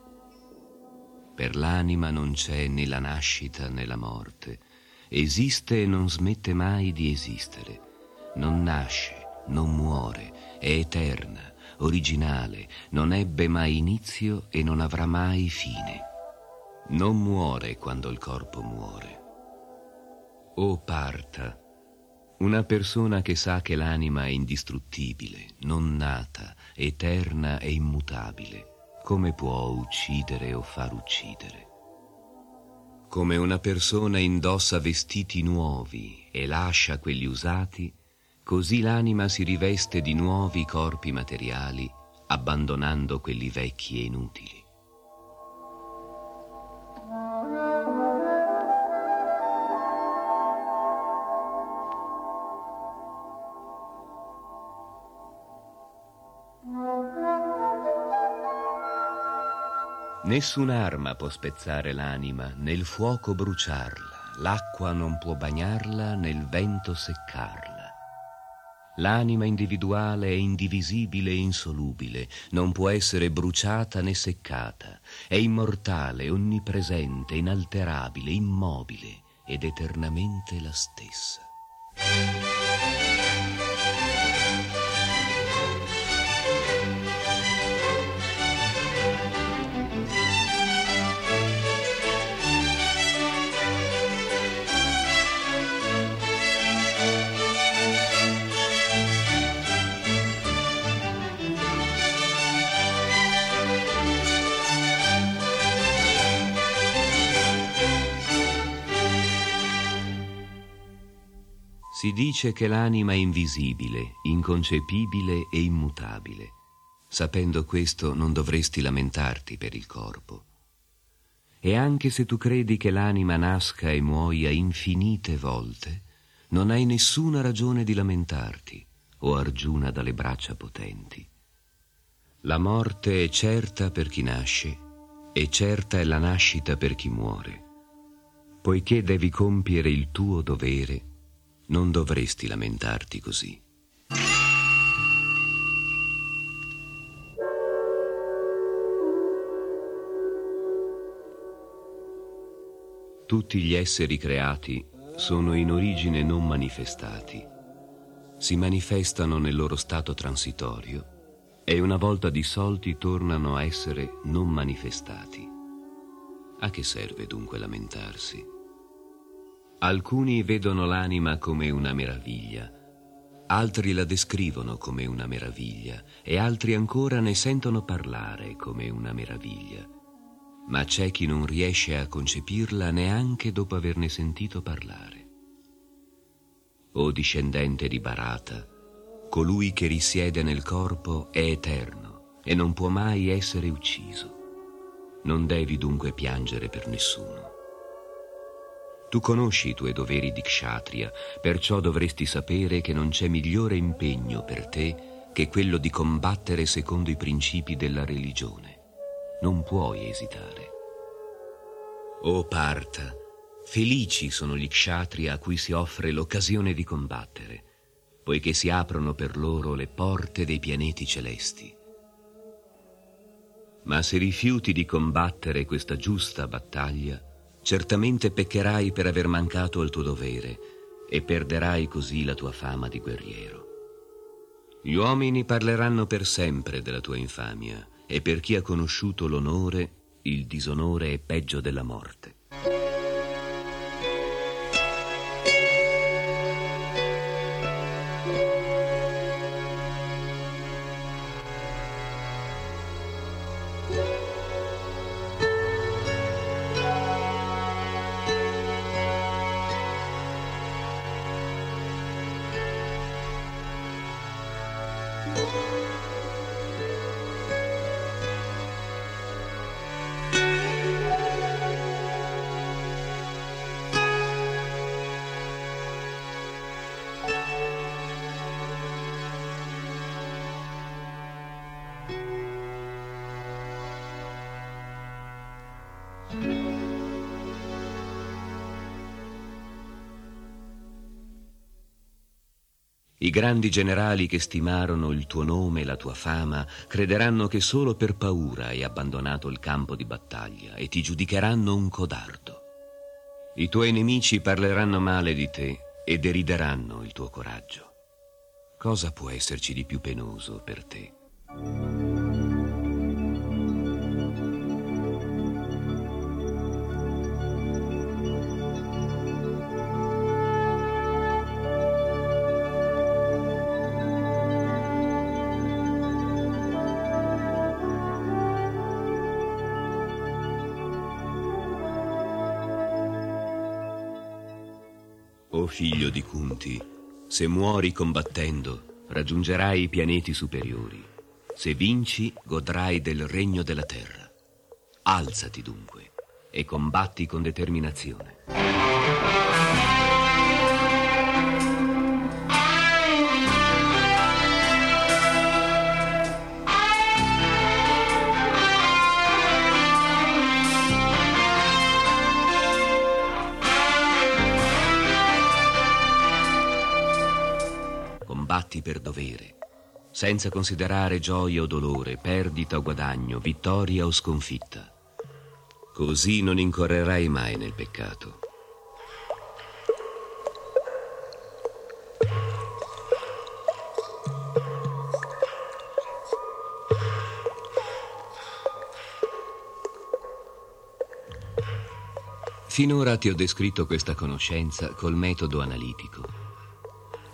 Per l'anima non c'è né la nascita né la morte. Esiste e non smette mai di esistere. Non nasce, non muore, è eterna, originale, non ebbe mai inizio e non avrà mai fine. Non muore quando il corpo muore o parta, una persona che sa che l'anima è indistruttibile, non nata, eterna e immutabile, come può uccidere o far uccidere? Come una persona indossa vestiti nuovi e lascia quelli usati, così l'anima si riveste di nuovi corpi materiali, abbandonando quelli vecchi e inutili. Nessun'arma può spezzare l'anima, né il fuoco bruciarla, l'acqua non può bagnarla, né il vento seccarla. L'anima individuale è indivisibile e insolubile, non può essere bruciata né seccata, è immortale, onnipresente, inalterabile, immobile ed eternamente la stessa. Si dice che l'anima è invisibile, inconcepibile e immutabile. Sapendo questo non dovresti lamentarti per il corpo. E anche se tu credi che l'anima nasca e muoia infinite volte, non hai nessuna ragione di lamentarti, o Argiuna dalle braccia potenti. La morte è certa per chi nasce e certa è la nascita per chi muore. Poiché devi compiere il tuo dovere, non dovresti lamentarti così. Tutti gli esseri creati sono in origine non manifestati. Si manifestano nel loro stato transitorio e una volta dissolti tornano a essere non manifestati. A che serve dunque lamentarsi? Alcuni vedono l'anima come una meraviglia, altri la descrivono come una meraviglia e altri ancora ne sentono parlare come una meraviglia. Ma c'è chi non riesce a concepirla neanche dopo averne sentito parlare. O discendente di Barata, colui che risiede nel corpo è eterno e non può mai essere ucciso. Non devi dunque piangere per nessuno. Tu conosci i tuoi doveri di kshatriya, perciò dovresti sapere che non c'è migliore impegno per te che quello di combattere secondo i principi della religione. Non puoi esitare. O Parta, felici sono gli kshatriya a cui si offre l'occasione di combattere, poiché si aprono per loro le porte dei pianeti celesti. Ma se rifiuti di combattere questa giusta battaglia, certamente peccherai per aver mancato al tuo dovere e perderai così la tua fama di guerriero. Gli uomini parleranno per sempre della tua infamia e per chi ha conosciuto l'onore, il disonore è peggio della morte. I grandi generali che stimarono il tuo nome e la tua fama crederanno che solo per paura hai abbandonato il campo di battaglia e ti giudicheranno un codardo. I tuoi nemici parleranno male di te e derideranno il tuo coraggio. Cosa può esserci di più penoso per te? Figlio di Kunti, se muori combattendo, raggiungerai i pianeti superiori. Se vinci, godrai del regno della terra. Alzati dunque e combatti con determinazione. Senza considerare gioia o dolore, perdita o guadagno, vittoria o sconfitta. Così non incorrerai mai nel peccato. Finora ti ho descritto questa conoscenza col metodo analitico.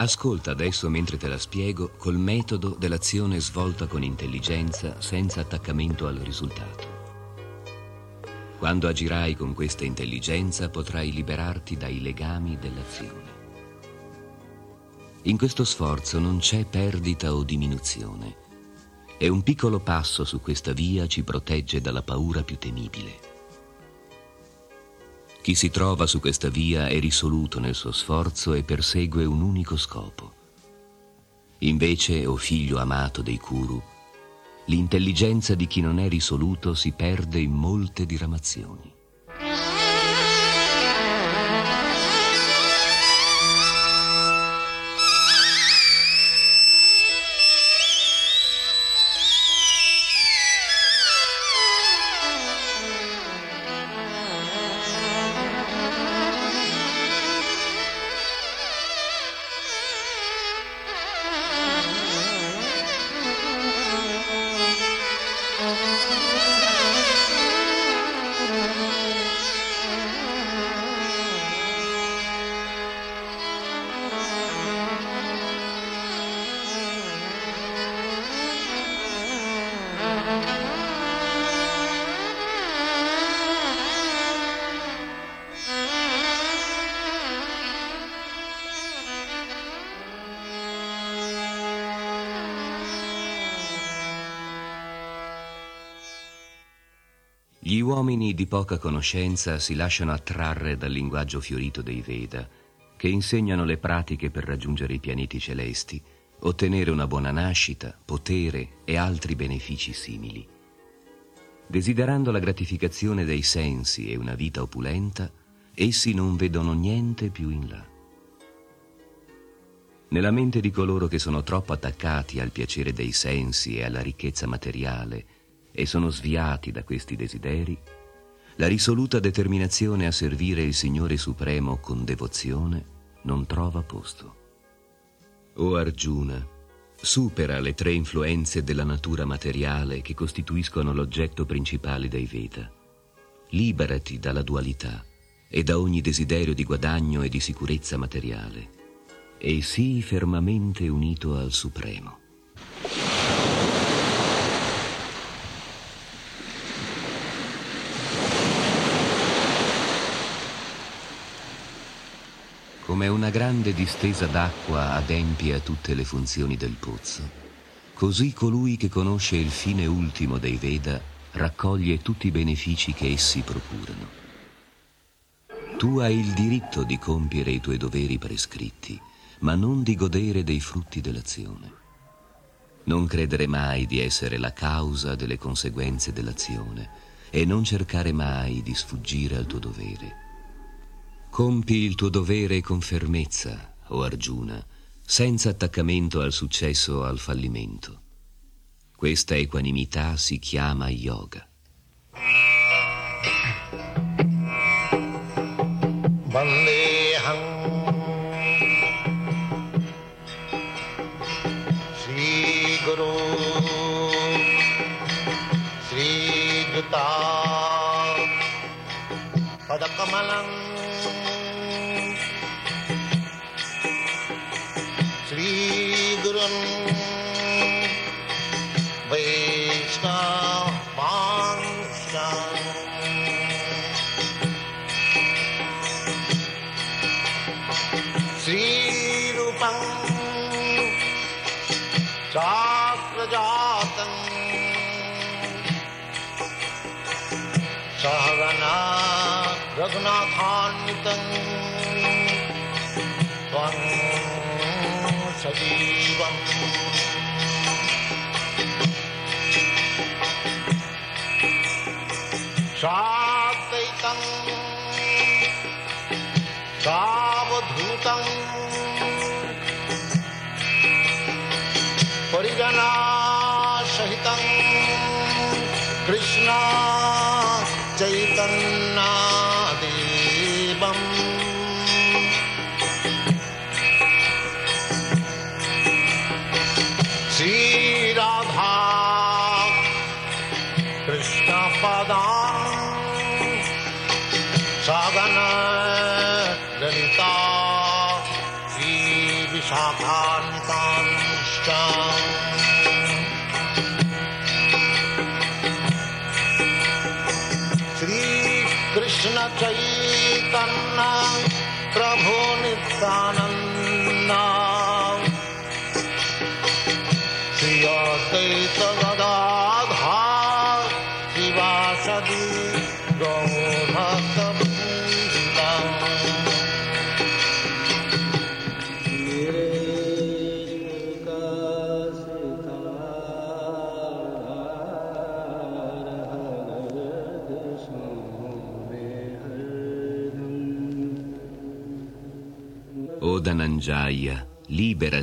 Ascolta adesso mentre te la spiego col metodo dell'azione svolta con intelligenza senza attaccamento al risultato. Quando agirai con questa intelligenza potrai liberarti dai legami dell'azione. In questo sforzo non c'è perdita o diminuzione e un piccolo passo su questa via ci protegge dalla paura più temibile. Chi si trova su questa via è risoluto nel suo sforzo e persegue un unico scopo. Invece, o oh figlio amato dei Kuru, l'intelligenza di chi non è risoluto si perde in molte diramazioni. Di poca conoscenza si lasciano attrarre dal linguaggio fiorito dei Veda, che insegnano le pratiche per raggiungere i pianeti celesti, ottenere una buona nascita, potere e altri benefici simili. Desiderando la gratificazione dei sensi e una vita opulenta, essi non vedono niente più in là. Nella mente di coloro che sono troppo attaccati al piacere dei sensi e alla ricchezza materiale, e sono sviati da questi desideri, la risoluta determinazione a servire il Signore Supremo con devozione non trova posto. O Arjuna, supera le tre influenze della natura materiale che costituiscono l'oggetto principale dei Veda. liberati dalla dualità e da ogni desiderio di guadagno e di sicurezza materiale, e sii fermamente unito al Supremo. Come una grande distesa d'acqua adempie a tutte le funzioni del pozzo, così colui che conosce il fine ultimo dei Veda raccoglie tutti i benefici che essi procurano. Tu hai il diritto di compiere i tuoi doveri prescritti, ma non di godere dei frutti dell'azione. Non credere mai di essere la causa delle conseguenze dell'azione e non cercare mai di sfuggire al tuo dovere. Compi il tuo dovere con fermezza, o oh Arjuna, senza attaccamento al successo o al fallimento. Questa equanimità si chiama yoga. Vandeham Sri Guru Sri Juta Padakamalang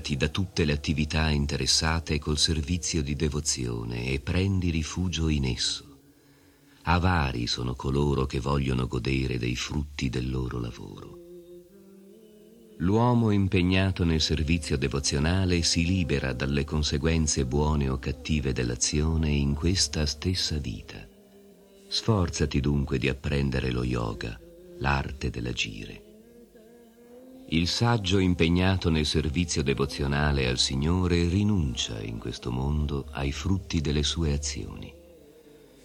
liberati da tutte le attività interessate col servizio di devozione e prendi rifugio in esso. Avari sono coloro che vogliono godere dei frutti del loro lavoro. L'uomo impegnato nel servizio devozionale si libera dalle conseguenze buone o cattive dell'azione in questa stessa vita. Sforzati dunque di apprendere lo yoga, l'arte dell'agire. Il saggio impegnato nel servizio devozionale al Signore rinuncia in questo mondo ai frutti delle sue azioni.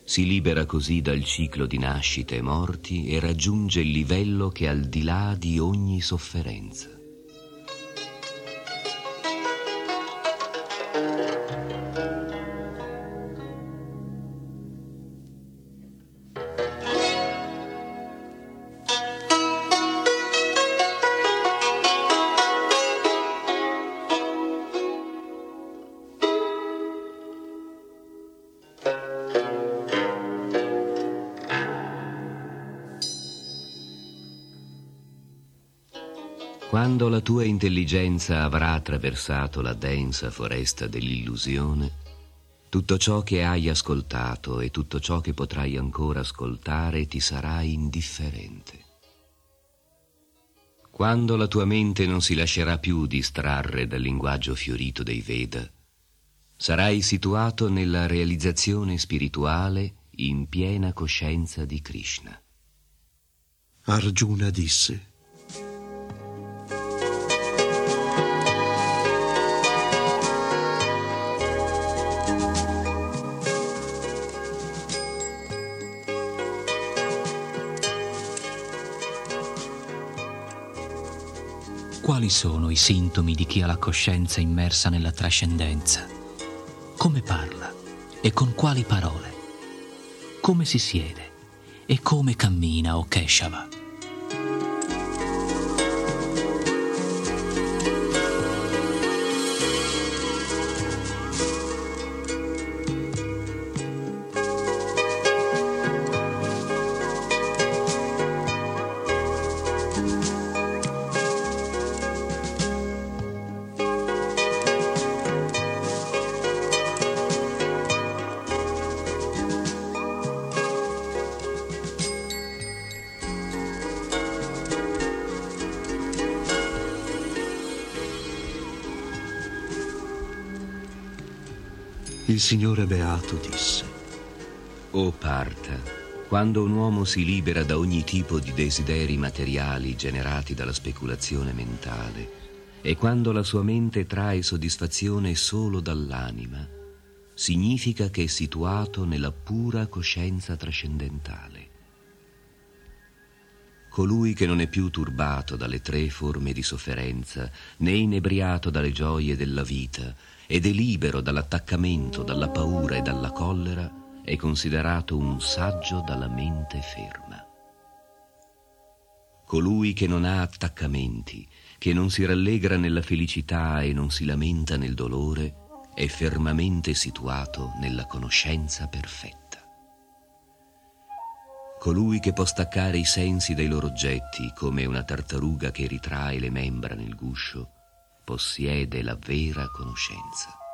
Si libera così dal ciclo di nascite e morti e raggiunge il livello che è al di là di ogni sofferenza. Quando la tua intelligenza avrà attraversato la densa foresta dell'illusione, tutto ciò che hai ascoltato e tutto ciò che potrai ancora ascoltare ti sarà indifferente. Quando la tua mente non si lascerà più distrarre dal linguaggio fiorito dei Veda, sarai situato nella realizzazione spirituale in piena coscienza di Krishna. Arjuna disse, Quali sono i sintomi di chi ha la coscienza immersa nella trascendenza? Come parla e con quali parole? Come si siede e come cammina o Keshava? Signore Beato disse, O Parta, quando un uomo si libera da ogni tipo di desideri materiali generati dalla speculazione mentale e quando la sua mente trae soddisfazione solo dall'anima, significa che è situato nella pura coscienza trascendentale. Colui che non è più turbato dalle tre forme di sofferenza, né inebriato dalle gioie della vita, ed è libero dall'attaccamento, dalla paura e dalla collera, è considerato un saggio dalla mente ferma. Colui che non ha attaccamenti, che non si rallegra nella felicità e non si lamenta nel dolore, è fermamente situato nella conoscenza perfetta. Colui che può staccare i sensi dai loro oggetti come una tartaruga che ritrae le membra nel guscio, possiede la vera conoscenza.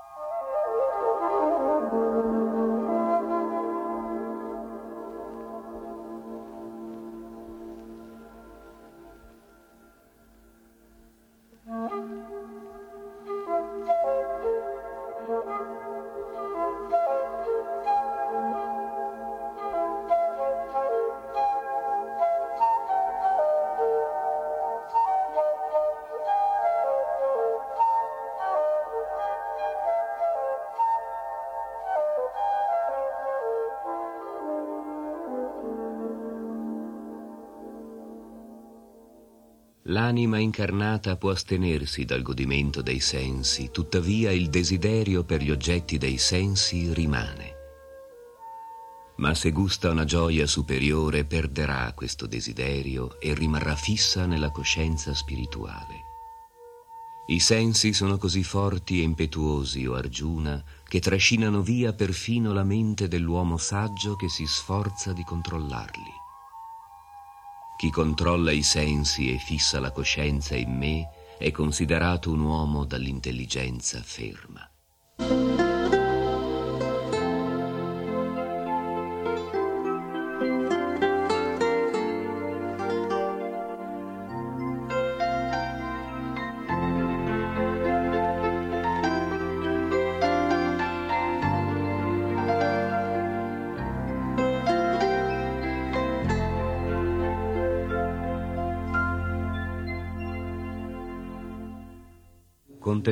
L'anima incarnata può astenersi dal godimento dei sensi, tuttavia il desiderio per gli oggetti dei sensi rimane. Ma se gusta una gioia superiore perderà questo desiderio e rimarrà fissa nella coscienza spirituale. I sensi sono così forti e impetuosi, o Arjuna, che trascinano via perfino la mente dell'uomo saggio che si sforza di controllarli. Chi controlla i sensi e fissa la coscienza in me è considerato un uomo dall'intelligenza ferma.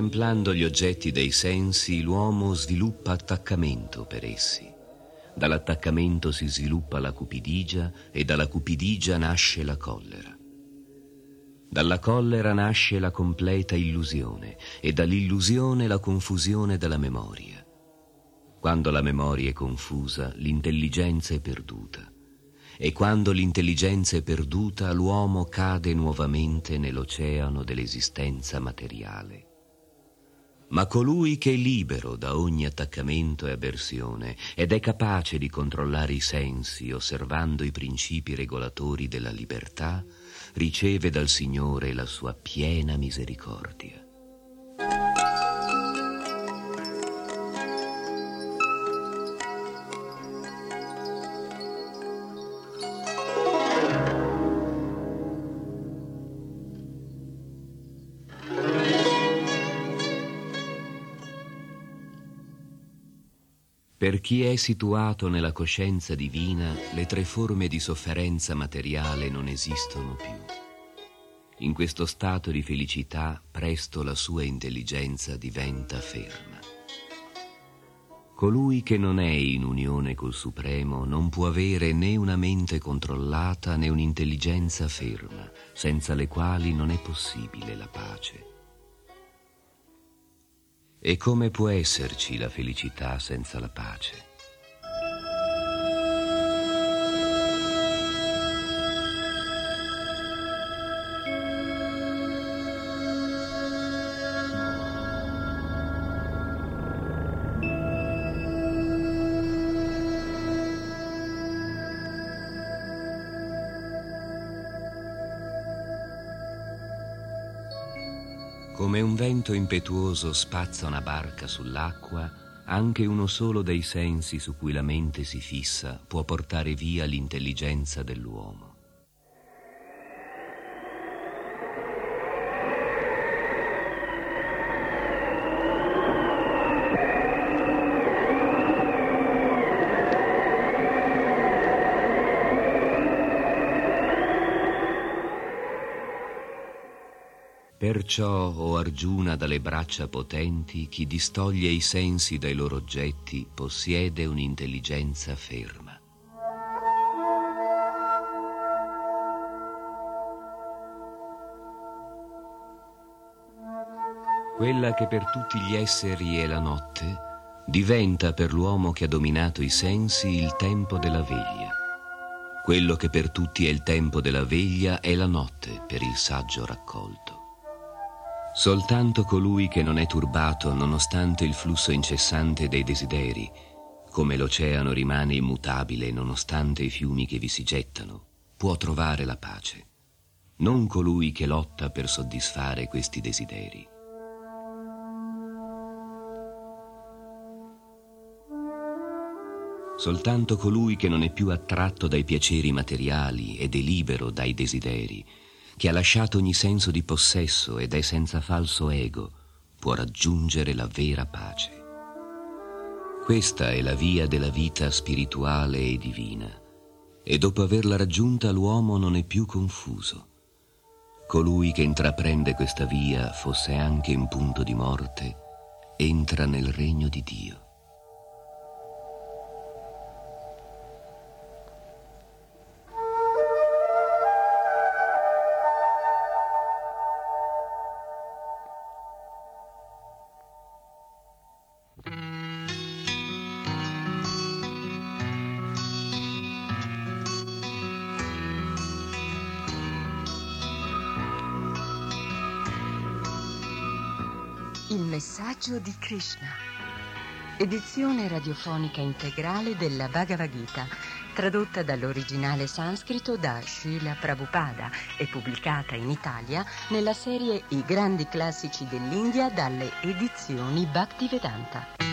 Contemplando gli oggetti dei sensi, l'uomo sviluppa attaccamento per essi. Dall'attaccamento si sviluppa la cupidigia e dalla cupidigia nasce la collera. Dalla collera nasce la completa illusione e dall'illusione la confusione della memoria. Quando la memoria è confusa, l'intelligenza è perduta. E quando l'intelligenza è perduta, l'uomo cade nuovamente nell'oceano dell'esistenza materiale. Ma colui che è libero da ogni attaccamento e avversione ed è capace di controllare i sensi osservando i principi regolatori della libertà, riceve dal Signore la sua piena misericordia. Per chi è situato nella coscienza divina, le tre forme di sofferenza materiale non esistono più. In questo stato di felicità presto la sua intelligenza diventa ferma. Colui che non è in unione col Supremo non può avere né una mente controllata né un'intelligenza ferma, senza le quali non è possibile la pace. E come può esserci la felicità senza la pace? Come un vento impetuoso spazza una barca sull'acqua, anche uno solo dei sensi su cui la mente si fissa può portare via l'intelligenza dell'uomo. Perciò, o Argiuna, dalle braccia potenti, chi distoglie i sensi dai loro oggetti possiede un'intelligenza ferma. Quella che per tutti gli esseri è la notte, diventa per l'uomo che ha dominato i sensi il tempo della veglia. Quello che per tutti è il tempo della veglia è la notte per il saggio raccolto. Soltanto colui che non è turbato nonostante il flusso incessante dei desideri, come l'oceano rimane immutabile nonostante i fiumi che vi si gettano, può trovare la pace, non colui che lotta per soddisfare questi desideri. Soltanto colui che non è più attratto dai piaceri materiali ed è libero dai desideri, che ha lasciato ogni senso di possesso ed è senza falso ego, può raggiungere la vera pace. Questa è la via della vita spirituale e divina, e dopo averla raggiunta l'uomo non è più confuso. Colui che intraprende questa via, fosse anche in punto di morte, entra nel regno di Dio. Messaggio di Krishna. Edizione radiofonica integrale della Bhagavad Gita, tradotta dall'originale sanscrito da Srila Prabhupada e pubblicata in Italia nella serie I grandi classici dell'India dalle edizioni Bhaktivedanta.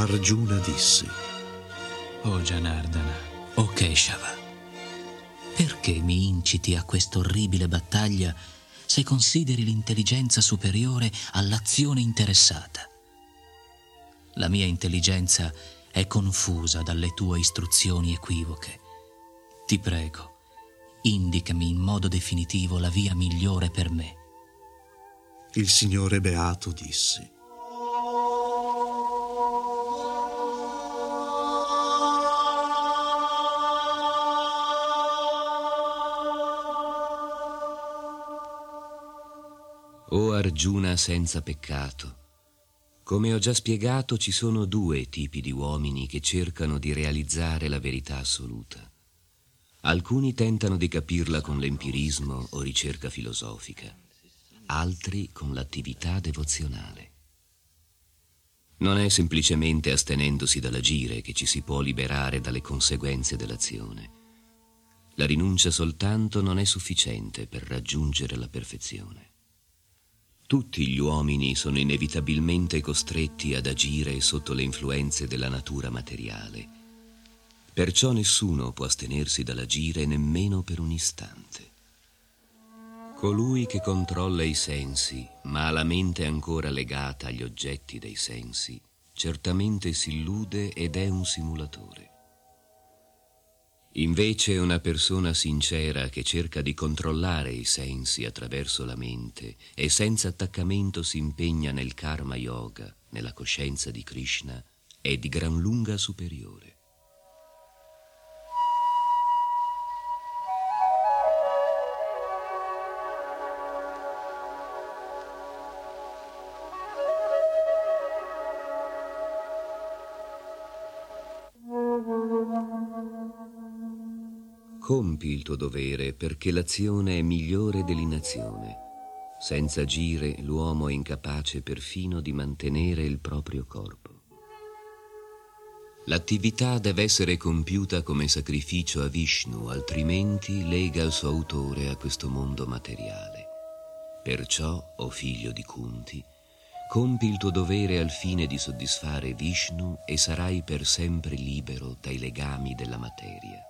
Arjuna disse, O Janardana, o Keshava, perché mi inciti a questa orribile battaglia se consideri l'intelligenza superiore all'azione interessata? La mia intelligenza è confusa dalle tue istruzioni equivoche. Ti prego, indicami in modo definitivo la via migliore per me. Il Signore Beato disse, O Arjuna senza peccato, come ho già spiegato ci sono due tipi di uomini che cercano di realizzare la verità assoluta. Alcuni tentano di capirla con l'empirismo o ricerca filosofica, altri con l'attività devozionale. Non è semplicemente astenendosi dall'agire che ci si può liberare dalle conseguenze dell'azione. La rinuncia soltanto non è sufficiente per raggiungere la perfezione. Tutti gli uomini sono inevitabilmente costretti ad agire sotto le influenze della natura materiale Perciò nessuno può astenersi dall'agire nemmeno per un istante. Colui che controlla i sensi, ma ha la mente ancora legata agli oggetti dei sensi, certamente si illude ed è un simulatore. Invece una persona sincera che cerca di controllare i sensi attraverso la mente e senza attaccamento si impegna nel karma yoga, nella coscienza di Krishna, è di gran lunga superiore. Compi il tuo dovere perché l'azione è migliore dell'inazione. Senza agire l'uomo è incapace perfino di mantenere il proprio corpo. L'attività deve essere compiuta come sacrificio a Vishnu, altrimenti lega il suo autore a questo mondo materiale. Perciò, o oh figlio di Kunti, compi il tuo dovere al fine di soddisfare Vishnu e sarai per sempre libero dai legami della materia.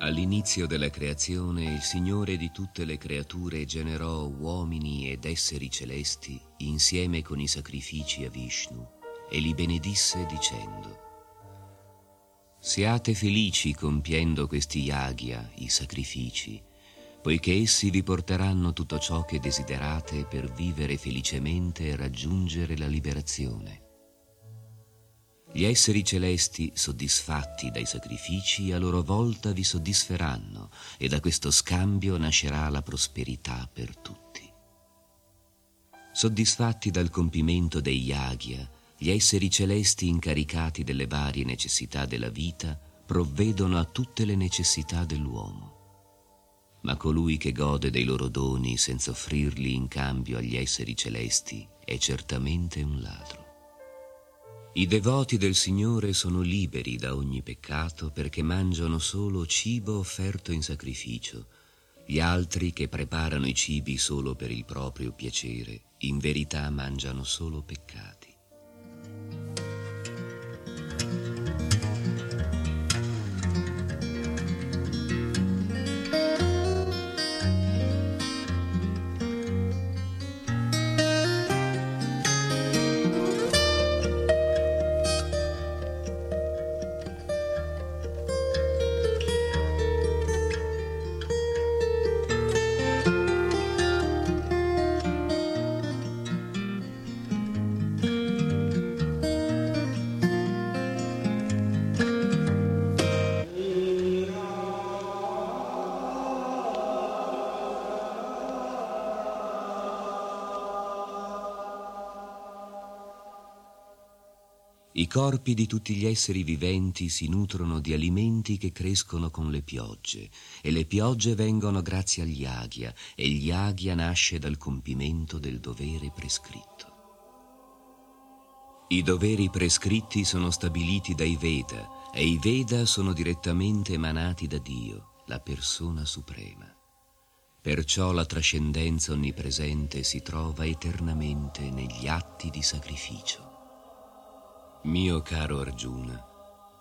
All'inizio della creazione il Signore di tutte le creature generò uomini ed esseri celesti insieme con i sacrifici a Vishnu e li benedisse dicendo Siate felici compiendo questi yagya, i sacrifici, poiché essi vi porteranno tutto ciò che desiderate per vivere felicemente e raggiungere la liberazione. Gli esseri celesti, soddisfatti dai sacrifici, a loro volta vi soddisferanno e da questo scambio nascerà la prosperità per tutti. Soddisfatti dal compimento dei yagya, gli esseri celesti incaricati delle varie necessità della vita provvedono a tutte le necessità dell'uomo. Ma colui che gode dei loro doni senza offrirli in cambio agli esseri celesti è certamente un ladro. I devoti del Signore sono liberi da ogni peccato perché mangiano solo cibo offerto in sacrificio. Gli altri che preparano i cibi solo per il proprio piacere, in verità mangiano solo peccati. Corpi di tutti gli esseri viventi si nutrono di alimenti che crescono con le piogge, e le piogge vengono grazie agli aghia, e gli aghia nasce dal compimento del dovere prescritto. I doveri prescritti sono stabiliti dai Veda, e i Veda sono direttamente emanati da Dio, la persona suprema. Perciò la trascendenza onnipresente si trova eternamente negli atti di sacrificio. Mio caro Arjuna,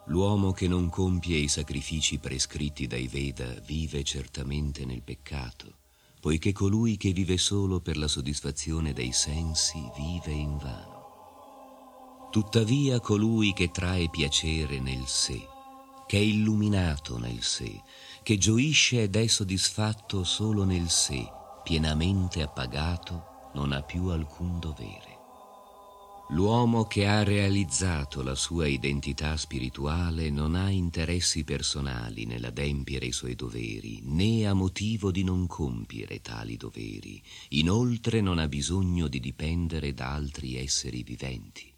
l'uomo che non compie i sacrifici prescritti dai Veda vive certamente nel peccato, poiché colui che vive solo per la soddisfazione dei sensi vive in vano. Tuttavia colui che trae piacere nel sé, che è illuminato nel sé, che gioisce ed è soddisfatto solo nel sé, pienamente appagato, non ha più alcun dovere. L'uomo che ha realizzato la sua identità spirituale non ha interessi personali nell'adempiere i suoi doveri, né ha motivo di non compiere tali doveri. Inoltre non ha bisogno di dipendere da altri esseri viventi.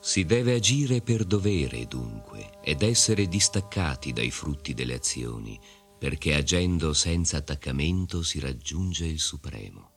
Si deve agire per dovere, dunque, ed essere distaccati dai frutti delle azioni, perché agendo senza attaccamento si raggiunge il Supremo.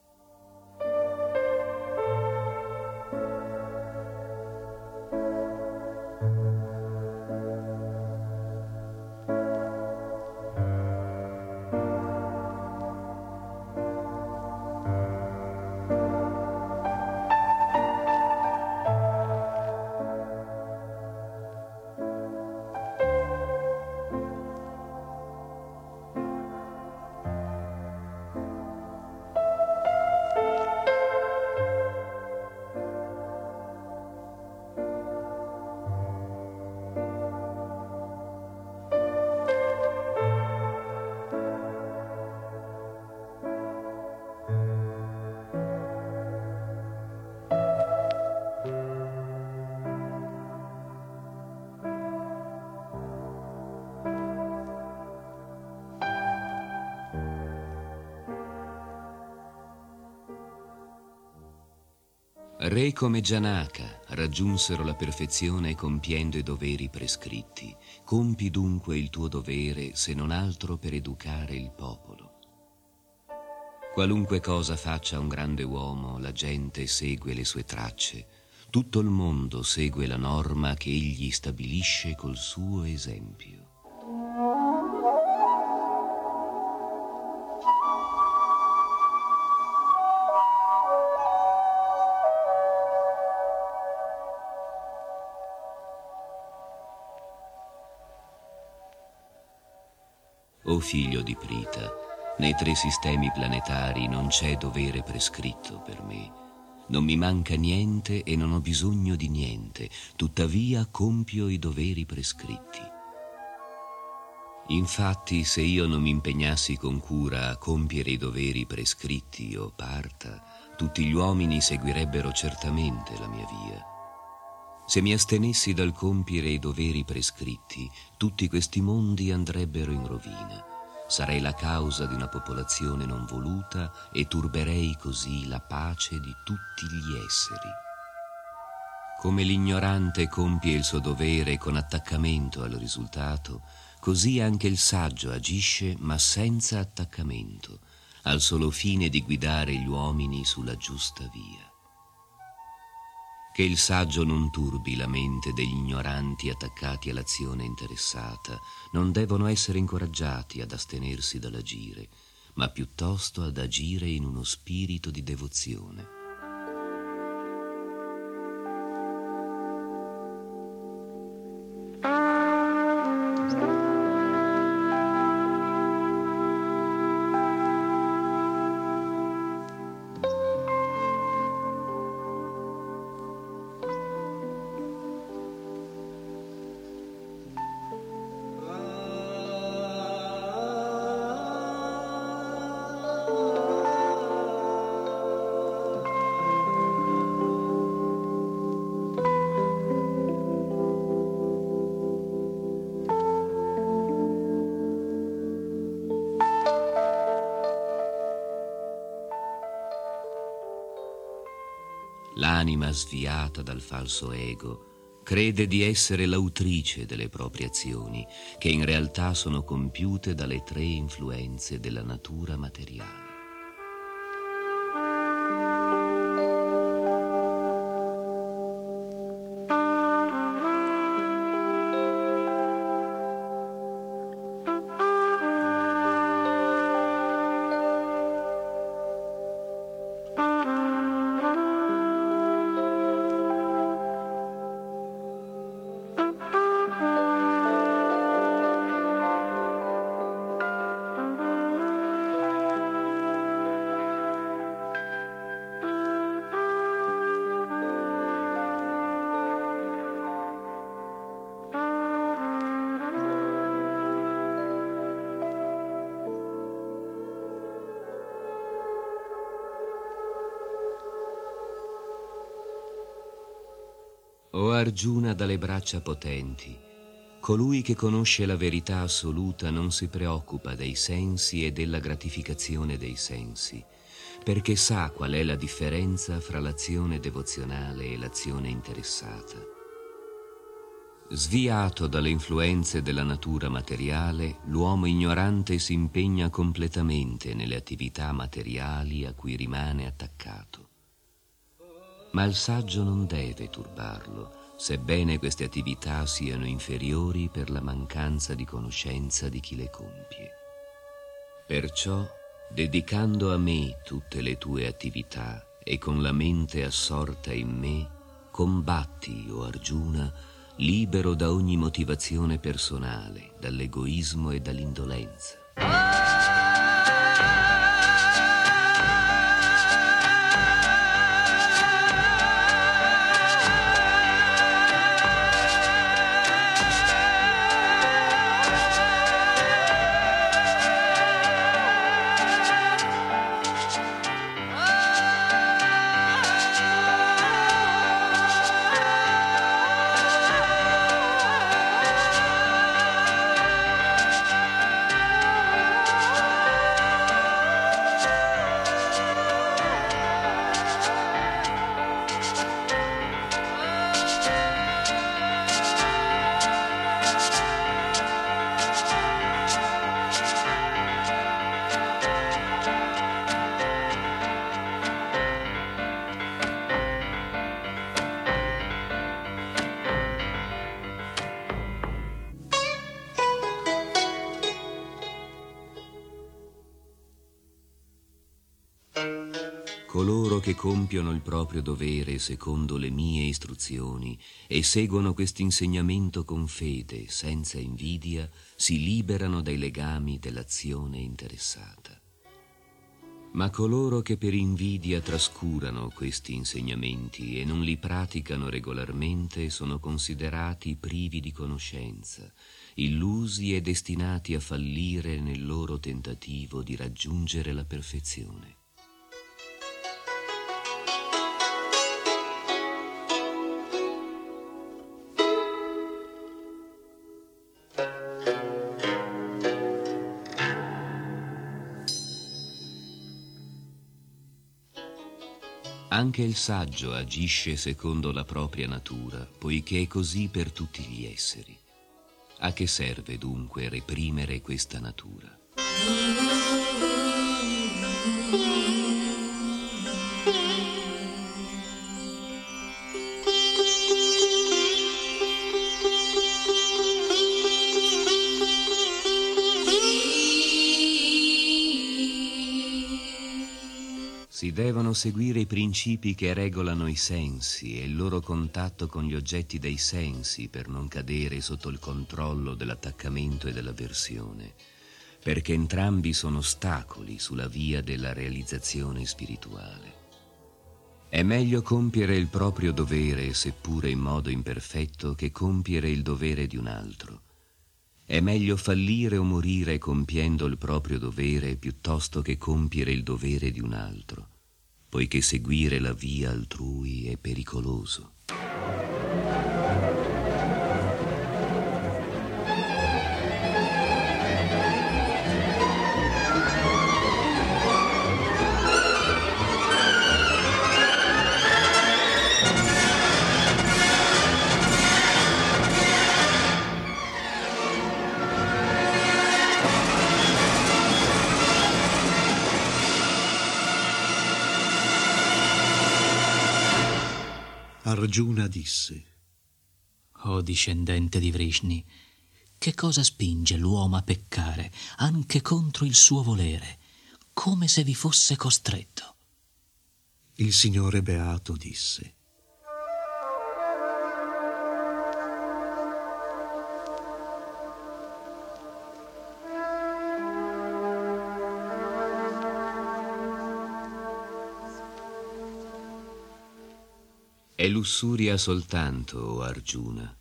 Re come Gianaka raggiunsero la perfezione compiendo i doveri prescritti. Compi dunque il tuo dovere, se non altro per educare il popolo. Qualunque cosa faccia un grande uomo, la gente segue le sue tracce. Tutto il mondo segue la norma che egli stabilisce col suo esempio. Figlio di Prita, nei tre sistemi planetari non c'è dovere prescritto per me. Non mi manca niente e non ho bisogno di niente, tuttavia compio i doveri prescritti. Infatti, se io non mi impegnassi con cura a compiere i doveri prescritti o parta, tutti gli uomini seguirebbero certamente la mia via. Se mi astenessi dal compiere i doveri prescritti, tutti questi mondi andrebbero in rovina. Sarei la causa di una popolazione non voluta e turberei così la pace di tutti gli esseri. Come l'ignorante compie il suo dovere con attaccamento al risultato, così anche il saggio agisce ma senza attaccamento, al solo fine di guidare gli uomini sulla giusta via che il saggio non turbi la mente degli ignoranti attaccati all'azione interessata, non devono essere incoraggiati ad astenersi dall'agire, ma piuttosto ad agire in uno spirito di devozione. Sviata dal falso ego crede di essere l'autrice delle proprie azioni, che in realtà sono compiute dalle tre influenze della natura materiale. O Arjuna dalle braccia potenti, colui che conosce la verità assoluta non si preoccupa dei sensi e della gratificazione dei sensi, perché sa qual è la differenza fra l'azione devozionale e l'azione interessata. Sviato dalle influenze della natura materiale, l'uomo ignorante si impegna completamente nelle attività materiali a cui rimane attaccato. Ma il saggio non deve turbarlo, sebbene queste attività siano inferiori per la mancanza di conoscenza di chi le compie. Perciò, dedicando a me tutte le tue attività e con la mente assorta in me, combatti, o Arjuna, libero da ogni motivazione personale, dall'egoismo e dall'indolenza. Proprio dovere secondo le mie istruzioni e seguono quest'insegnamento con fede, senza invidia, si liberano dai legami dell'azione interessata. Ma coloro che per invidia trascurano questi insegnamenti e non li praticano regolarmente sono considerati privi di conoscenza, illusi e destinati a fallire nel loro tentativo di raggiungere la perfezione. Anche il saggio agisce secondo la propria natura, poiché è così per tutti gli esseri. A che serve dunque reprimere questa natura? Devono seguire i principi che regolano i sensi e il loro contatto con gli oggetti dei sensi per non cadere sotto il controllo dell'attaccamento e dell'avversione, perché entrambi sono ostacoli sulla via della realizzazione spirituale. È meglio compiere il proprio dovere, seppure in modo imperfetto, che compiere il dovere di un altro. È meglio fallire o morire compiendo il proprio dovere piuttosto che compiere il dovere di un altro poiché seguire la via altrui è pericoloso. Arjuna disse, O oh discendente di Vrishni, che cosa spinge l'uomo a peccare anche contro il suo volere, come se vi fosse costretto? Il Signore Beato disse, È lussuria soltanto, o Arjuna,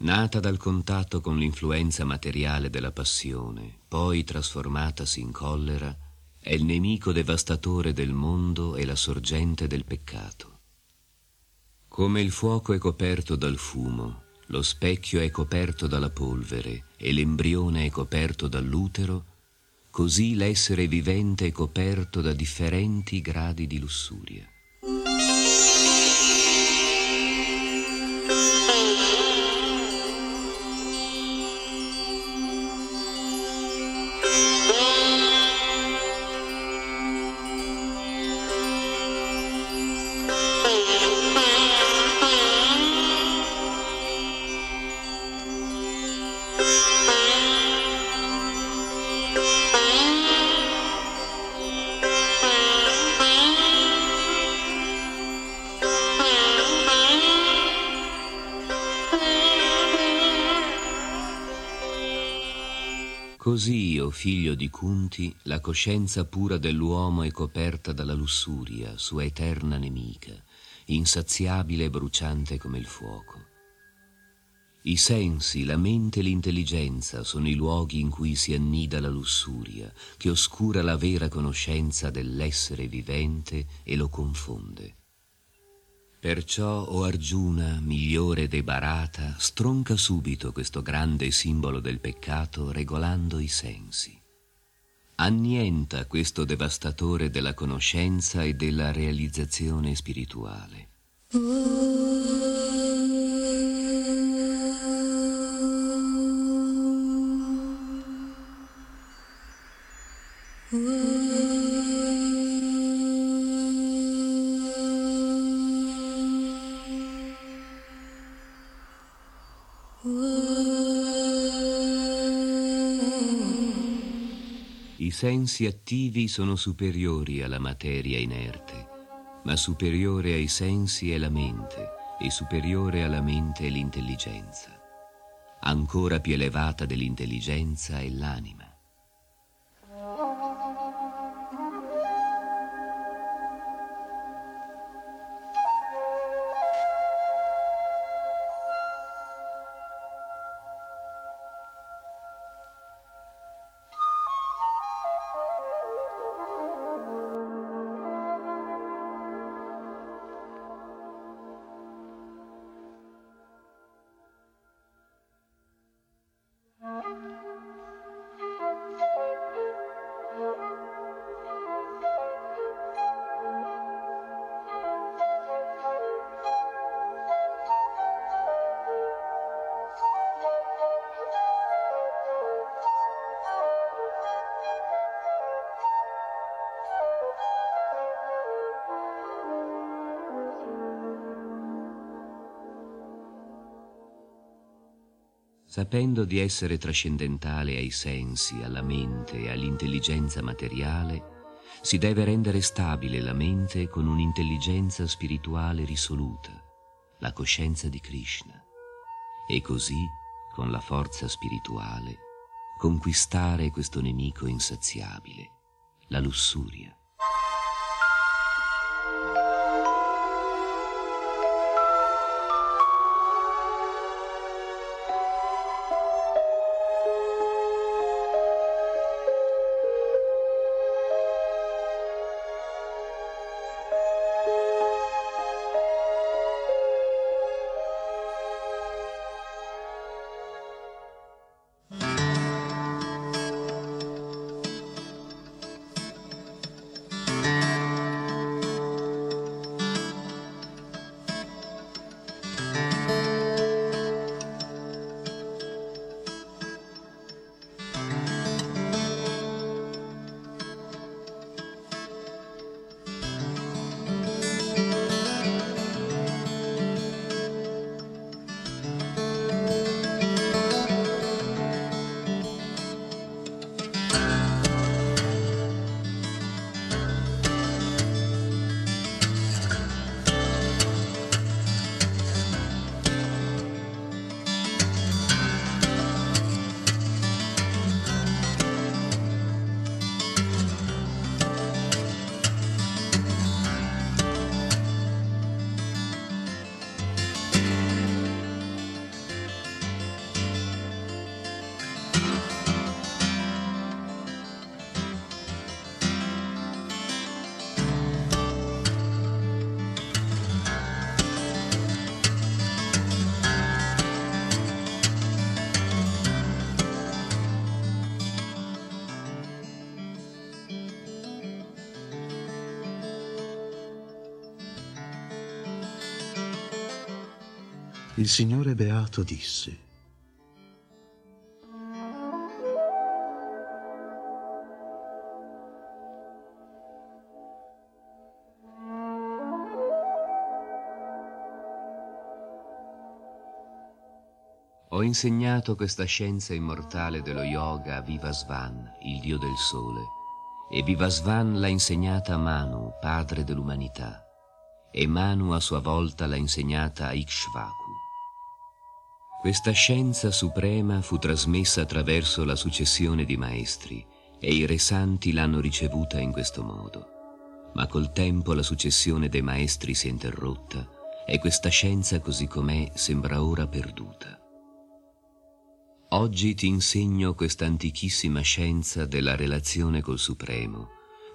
nata dal contatto con l'influenza materiale della passione, poi trasformatasi in collera, è il nemico devastatore del mondo e la sorgente del peccato. Come il fuoco è coperto dal fumo, lo specchio è coperto dalla polvere e l'embrione è coperto dall'utero, così l'essere vivente è coperto da differenti gradi di lussuria. Figlio di Kunti, la coscienza pura dell'uomo è coperta dalla lussuria, sua eterna nemica, insaziabile e bruciante come il fuoco. I sensi, la mente e l'intelligenza sono i luoghi in cui si annida la lussuria, che oscura la vera conoscenza dell'essere vivente e lo confonde. Perciò, o Arjuna, migliore dei Bharata, stronca subito questo grande simbolo del peccato regolando i sensi. Annienta questo devastatore della conoscenza e della realizzazione spirituale. Sensi attivi sono superiori alla materia inerte, ma superiore ai sensi è la mente e superiore alla mente è l'intelligenza. Ancora più elevata dell'intelligenza è l'anima. Sapendo di essere trascendentale ai sensi, alla mente e all'intelligenza materiale, si deve rendere stabile la mente con un'intelligenza spirituale risoluta, la coscienza di Krishna, e così, con la forza spirituale, conquistare questo nemico insaziabile, la lussuria. Il Signore Beato disse, Ho insegnato questa scienza immortale dello yoga a Vivasvan, il dio del sole, e Vivasvan l'ha insegnata a Manu, padre dell'umanità, e Manu a sua volta l'ha insegnata a Ikshvaku. Questa scienza suprema fu trasmessa attraverso la successione di maestri e i re santi l'hanno ricevuta in questo modo. Ma col tempo la successione dei maestri si è interrotta e questa scienza così com'è sembra ora perduta. Oggi ti insegno questa antichissima scienza della relazione col Supremo,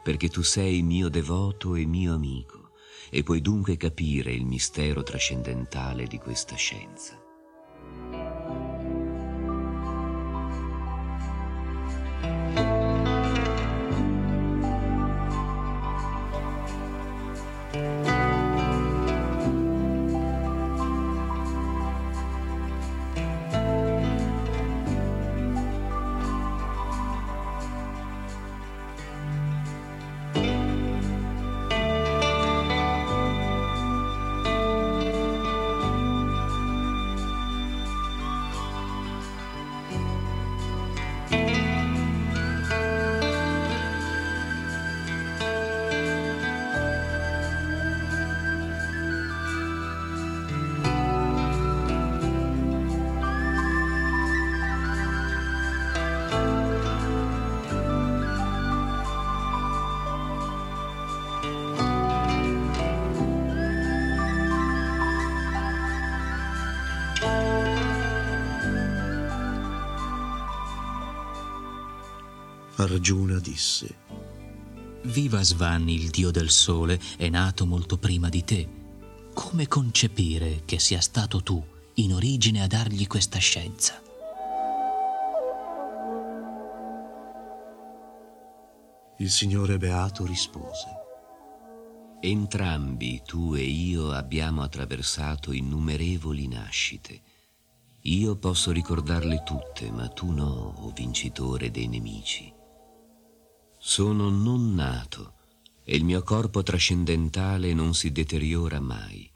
perché tu sei mio devoto e mio amico, e puoi dunque capire il mistero trascendentale di questa scienza. Arjuna disse, Viva Svan, il dio del sole, è nato molto prima di te. Come concepire che sia stato tu in origine a dargli questa scienza? Il Signore Beato rispose, Entrambi, tu e io, abbiamo attraversato innumerevoli nascite. Io posso ricordarle tutte, ma tu no, o vincitore dei nemici. Sono non nato e il mio corpo trascendentale non si deteriora mai.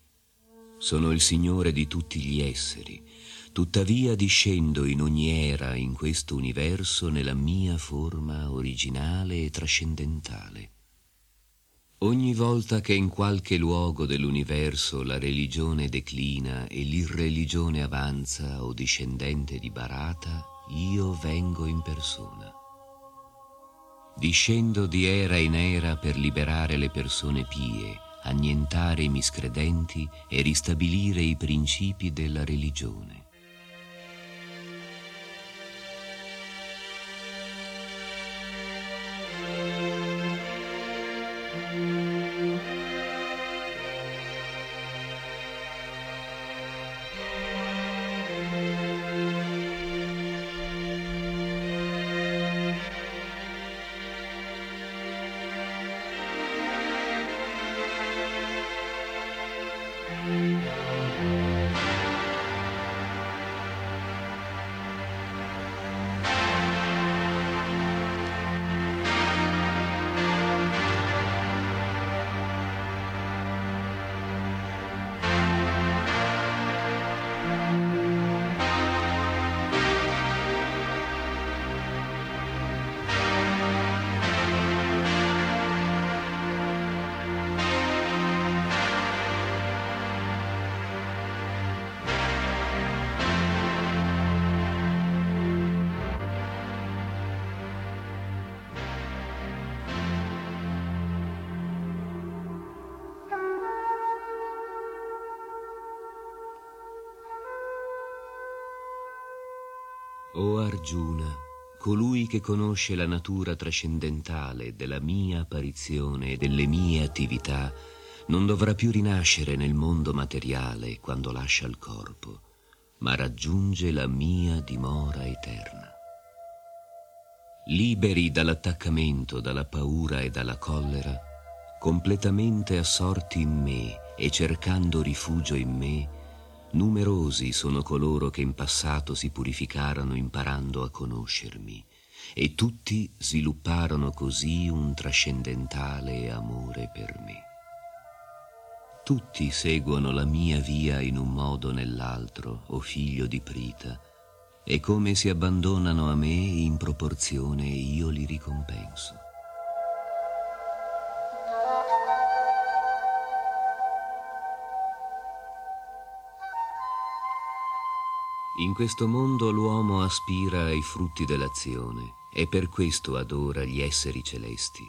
Sono il Signore di tutti gli esseri, tuttavia discendo in ogni era in questo universo nella mia forma originale e trascendentale. Ogni volta che in qualche luogo dell'universo la religione declina e l'irreligione avanza o discendente di Barata, io vengo in persona. Discendo di era in era per liberare le persone pie, annientare i miscredenti e ristabilire i principi della religione. Arjuna, colui che conosce la natura trascendentale della mia apparizione e delle mie attività, non dovrà più rinascere nel mondo materiale quando lascia il corpo, ma raggiunge la mia dimora eterna. Liberi dall'attaccamento, dalla paura e dalla collera, completamente assorti in me e cercando rifugio in me, Numerosi sono coloro che in passato si purificarono imparando a conoscermi e tutti svilupparono così un trascendentale amore per me. Tutti seguono la mia via in un modo o nell'altro, o figlio di Prita, e come si abbandonano a me in proporzione io li ricompenso. In questo mondo l'uomo aspira ai frutti dell'azione e per questo adora gli esseri celesti.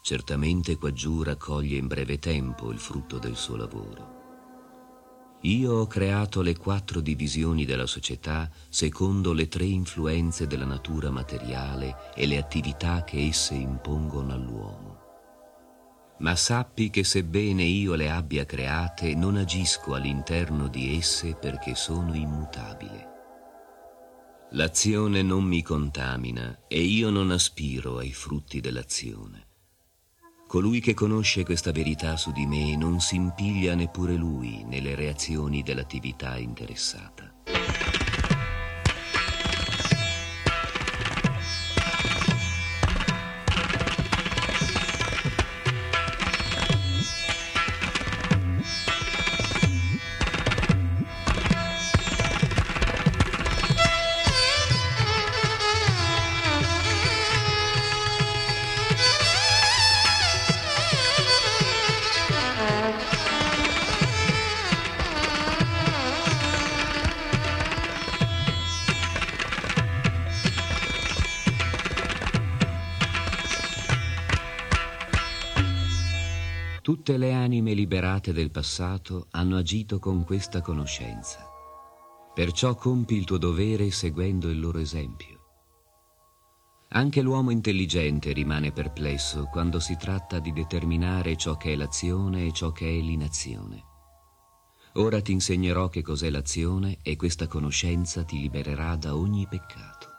Certamente quaggiù raccoglie in breve tempo il frutto del suo lavoro. Io ho creato le quattro divisioni della società secondo le tre influenze della natura materiale e le attività che esse impongono all'uomo. Ma sappi che sebbene io le abbia create, non agisco all'interno di esse perché sono immutabile. L'azione non mi contamina e io non aspiro ai frutti dell'azione. Colui che conosce questa verità su di me non si impiglia neppure lui nelle reazioni dell'attività interessata. Liberate del passato hanno agito con questa conoscenza. Perciò compi il tuo dovere seguendo il loro esempio. Anche l'uomo intelligente rimane perplesso quando si tratta di determinare ciò che è l'azione e ciò che è l'inazione. Ora ti insegnerò che cos'è l'azione e questa conoscenza ti libererà da ogni peccato.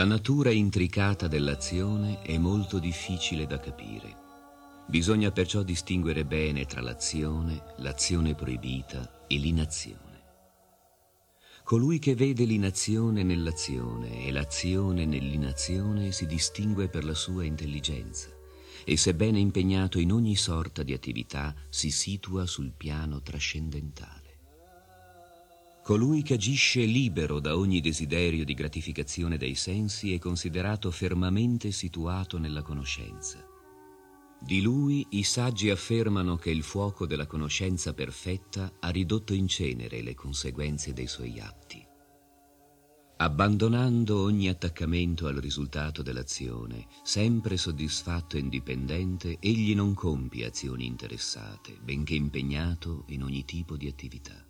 La natura intricata dell'azione è molto difficile da capire. Bisogna perciò distinguere bene tra l'azione, l'azione proibita e l'inazione. Colui che vede l'inazione nell'azione e l'azione nell'inazione si distingue per la sua intelligenza e sebbene impegnato in ogni sorta di attività si situa sul piano trascendentale. Colui che agisce libero da ogni desiderio di gratificazione dei sensi è considerato fermamente situato nella conoscenza. Di lui i saggi affermano che il fuoco della conoscenza perfetta ha ridotto in cenere le conseguenze dei suoi atti. Abbandonando ogni attaccamento al risultato dell'azione, sempre soddisfatto e indipendente, egli non compie azioni interessate, benché impegnato in ogni tipo di attività.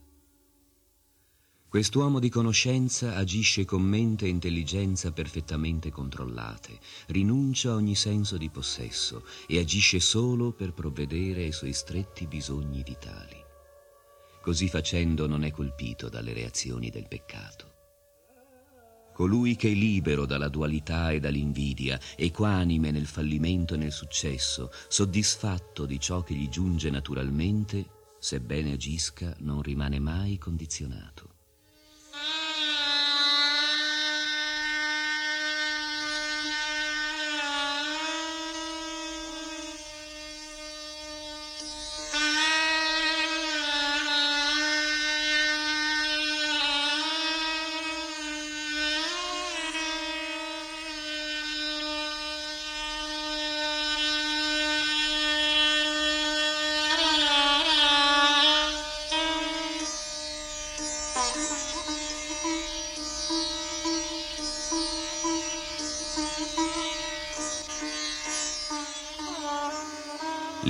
Quest'uomo di conoscenza agisce con mente e intelligenza perfettamente controllate, rinuncia a ogni senso di possesso e agisce solo per provvedere ai suoi stretti bisogni vitali. Così facendo non è colpito dalle reazioni del peccato. Colui che è libero dalla dualità e dall'invidia, equanime nel fallimento e nel successo, soddisfatto di ciò che gli giunge naturalmente, sebbene agisca, non rimane mai condizionato.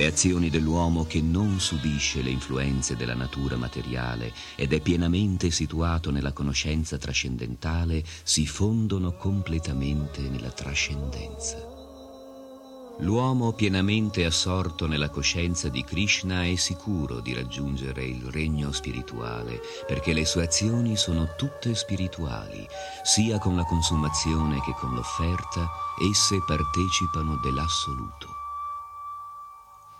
Le azioni dell'uomo che non subisce le influenze della natura materiale ed è pienamente situato nella conoscenza trascendentale si fondono completamente nella trascendenza. L'uomo pienamente assorto nella coscienza di Krishna è sicuro di raggiungere il regno spirituale, perché le sue azioni sono tutte spirituali, sia con la consumazione che con l'offerta, esse partecipano dell'assoluto.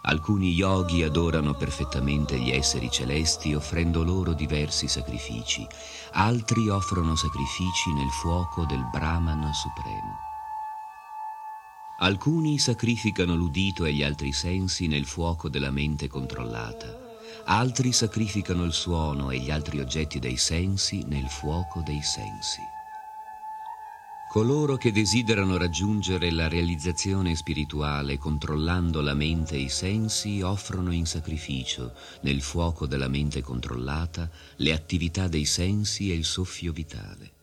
Alcuni yogi adorano perfettamente gli esseri celesti offrendo loro diversi sacrifici, altri offrono sacrifici nel fuoco del Brahman supremo. Alcuni sacrificano l'udito e gli altri sensi nel fuoco della mente controllata, altri sacrificano il suono e gli altri oggetti dei sensi nel fuoco dei sensi. Coloro che desiderano raggiungere la realizzazione spirituale controllando la mente e i sensi offrono in sacrificio, nel fuoco della mente controllata, le attività dei sensi e il soffio vitale.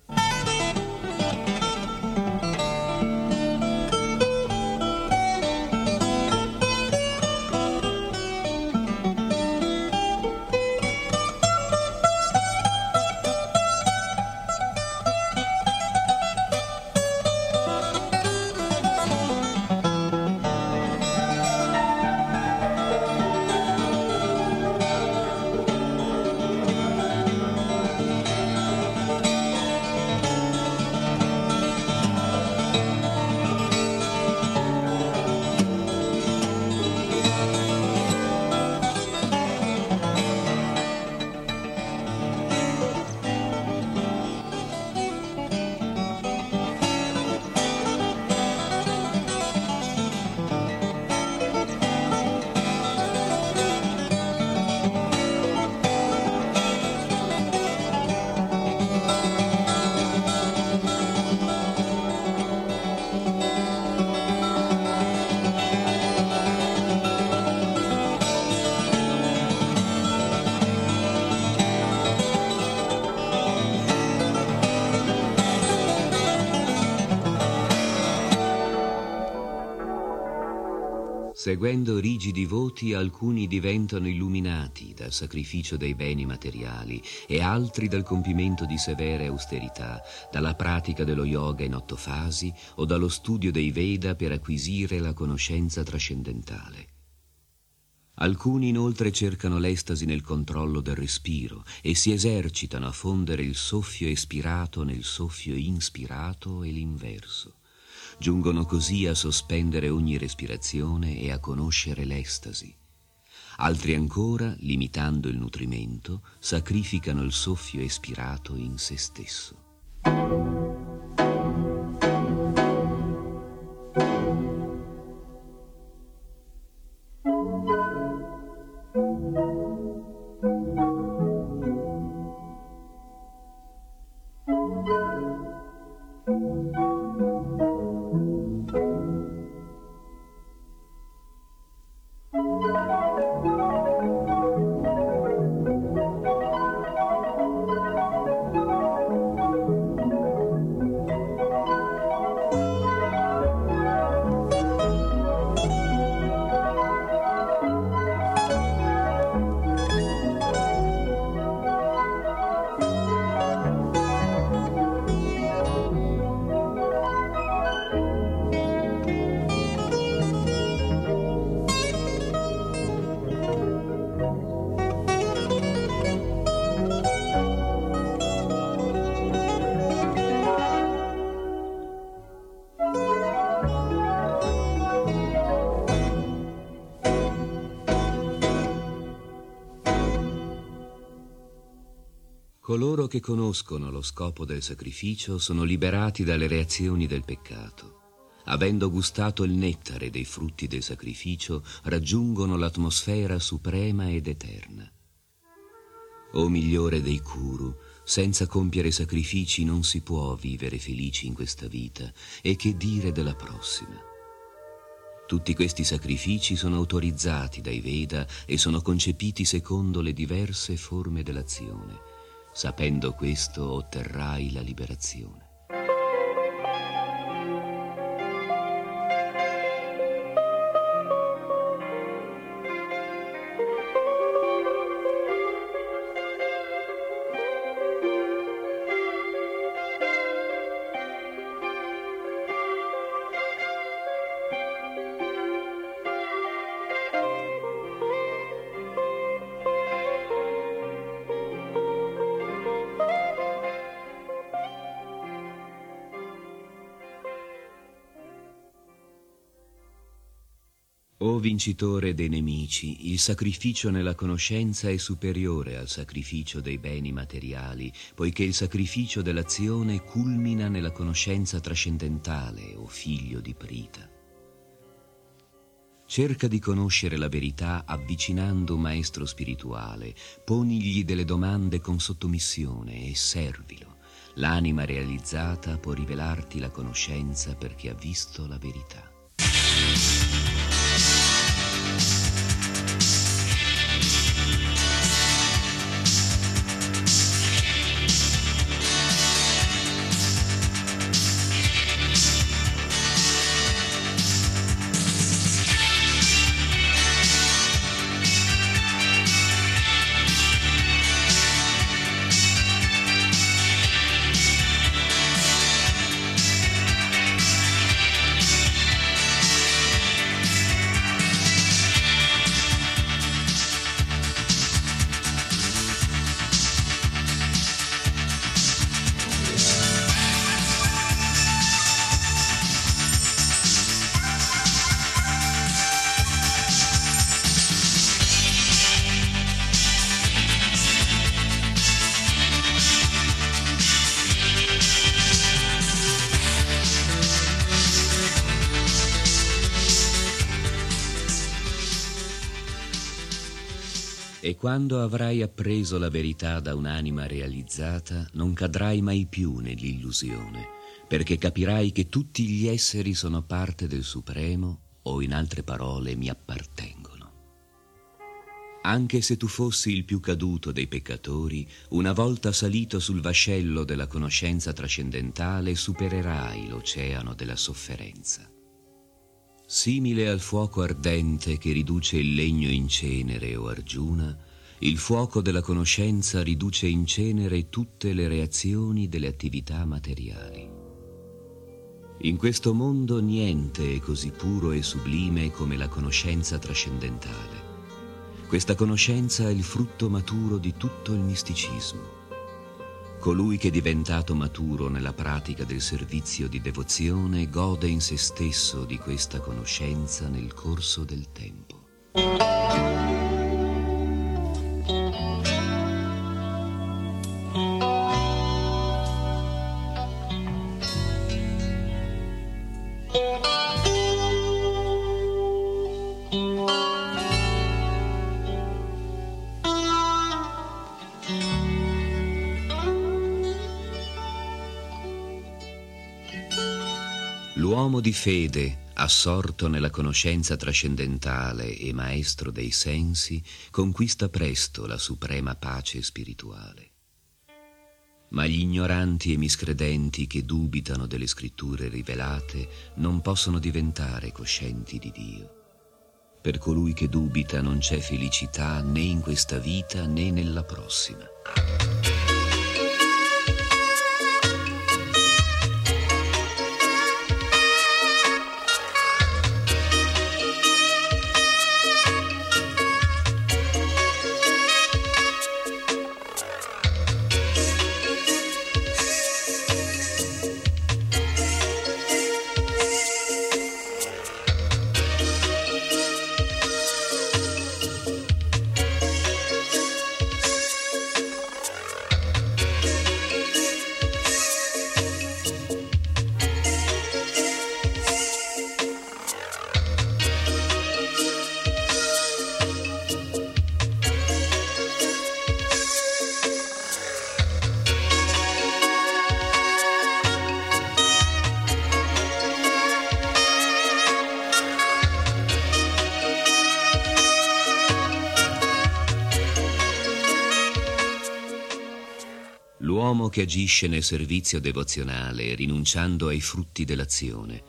Voti alcuni diventano illuminati dal sacrificio dei beni materiali e altri dal compimento di severe austerità, dalla pratica dello yoga in otto fasi o dallo studio dei Veda per acquisire la conoscenza trascendentale. Alcuni inoltre cercano l'estasi nel controllo del respiro e si esercitano a fondere il soffio espirato nel soffio inspirato e l'inverso. Giungono così a sospendere ogni respirazione e a conoscere l'estasi. Altri ancora, limitando il nutrimento, sacrificano il soffio espirato in se stesso. Che conoscono lo scopo del sacrificio sono liberati dalle reazioni del peccato. Avendo gustato il nettare dei frutti del sacrificio, raggiungono l'atmosfera suprema ed eterna. O migliore dei Kuru, senza compiere sacrifici non si può vivere felici in questa vita, e che dire della prossima. Tutti questi sacrifici sono autorizzati dai Veda e sono concepiti secondo le diverse forme dell'azione. Sapendo questo otterrai la liberazione. Vincitore dei nemici, il sacrificio nella conoscenza è superiore al sacrificio dei beni materiali, poiché il sacrificio dell'azione culmina nella conoscenza trascendentale, o figlio di Prita. Cerca di conoscere la verità avvicinando un maestro spirituale, ponigli delle domande con sottomissione e servilo. L'anima realizzata può rivelarti la conoscenza perché ha visto la verità. E quando avrai appreso la verità da un'anima realizzata, non cadrai mai più nell'illusione, perché capirai che tutti gli esseri sono parte del Supremo, o in altre parole mi appartengono. Anche se tu fossi il più caduto dei peccatori, una volta salito sul vascello della conoscenza trascendentale, supererai l'oceano della sofferenza. Simile al fuoco ardente che riduce il legno in cenere o argiuna, il fuoco della conoscenza riduce in cenere tutte le reazioni delle attività materiali. In questo mondo niente è così puro e sublime come la conoscenza trascendentale. Questa conoscenza è il frutto maturo di tutto il misticismo. Colui che è diventato maturo nella pratica del servizio di devozione gode in se stesso di questa conoscenza nel corso del tempo. Di fede, assorto nella conoscenza trascendentale e maestro dei sensi, conquista presto la suprema pace spirituale. Ma gli ignoranti e miscredenti che dubitano delle scritture rivelate non possono diventare coscienti di Dio. Per colui che dubita non c'è felicità né in questa vita né nella prossima. L'uomo che agisce nel servizio devozionale, rinunciando ai frutti dell'azione,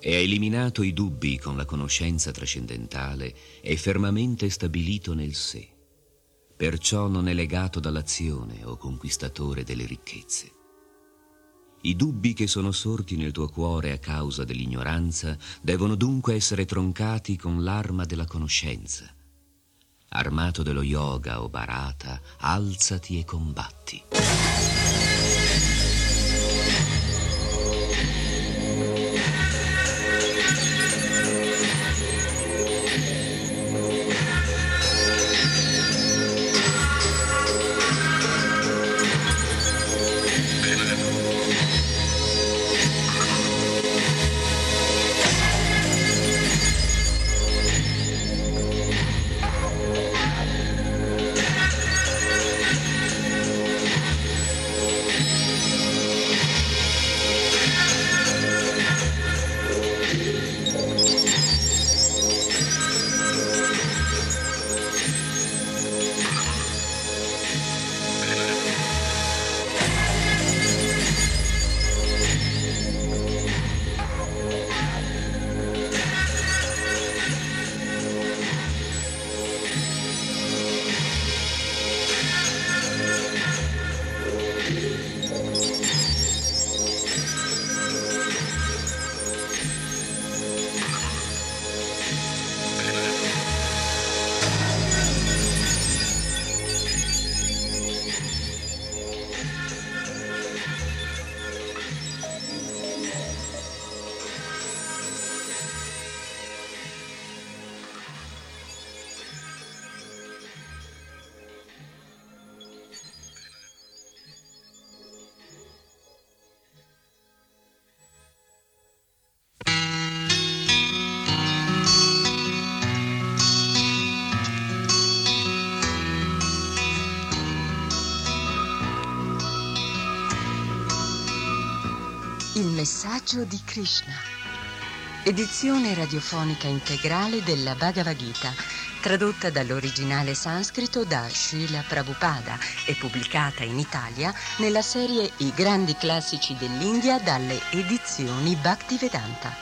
e ha eliminato i dubbi con la conoscenza trascendentale, è fermamente stabilito nel sé. Perciò non è legato dall'azione o conquistatore delle ricchezze. I dubbi che sono sorti nel tuo cuore a causa dell'ignoranza devono dunque essere troncati con l'arma della conoscenza. Armato dello yoga o barata, alzati e combatti. Messaggio di Krishna. Edizione radiofonica integrale della Bhagavad Gita, tradotta dall'originale sanscrito da Srila Prabhupada e pubblicata in Italia nella serie I grandi classici dell'India dalle edizioni Bhaktivedanta.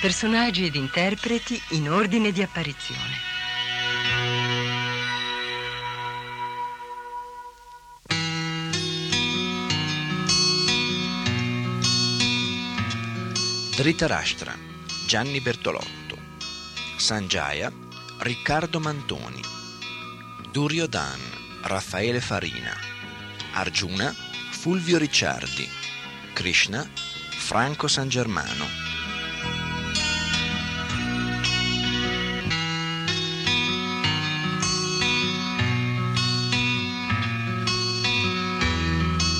Personaggi ed interpreti in ordine di apparizione. Dhritarashtra, Gianni Bertolotto, Sanjaya, Riccardo Mantoni, Duryodhan, Raffaele Farina, Arjuna, Fulvio Ricciardi, Krishna, Franco San Germano.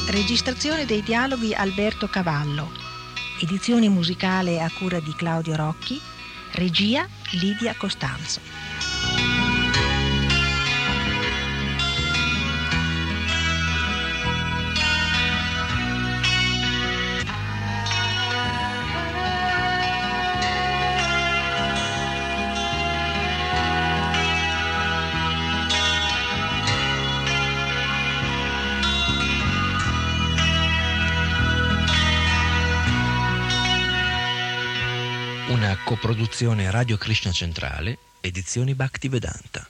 Registrazione dei dialoghi Alberto Cavallo. Edizione musicale a cura di Claudio Rocchi. Regia Lidia Costanzo. Una coproduzione Radio Krishna Centrale, edizioni Bhaktivedanta.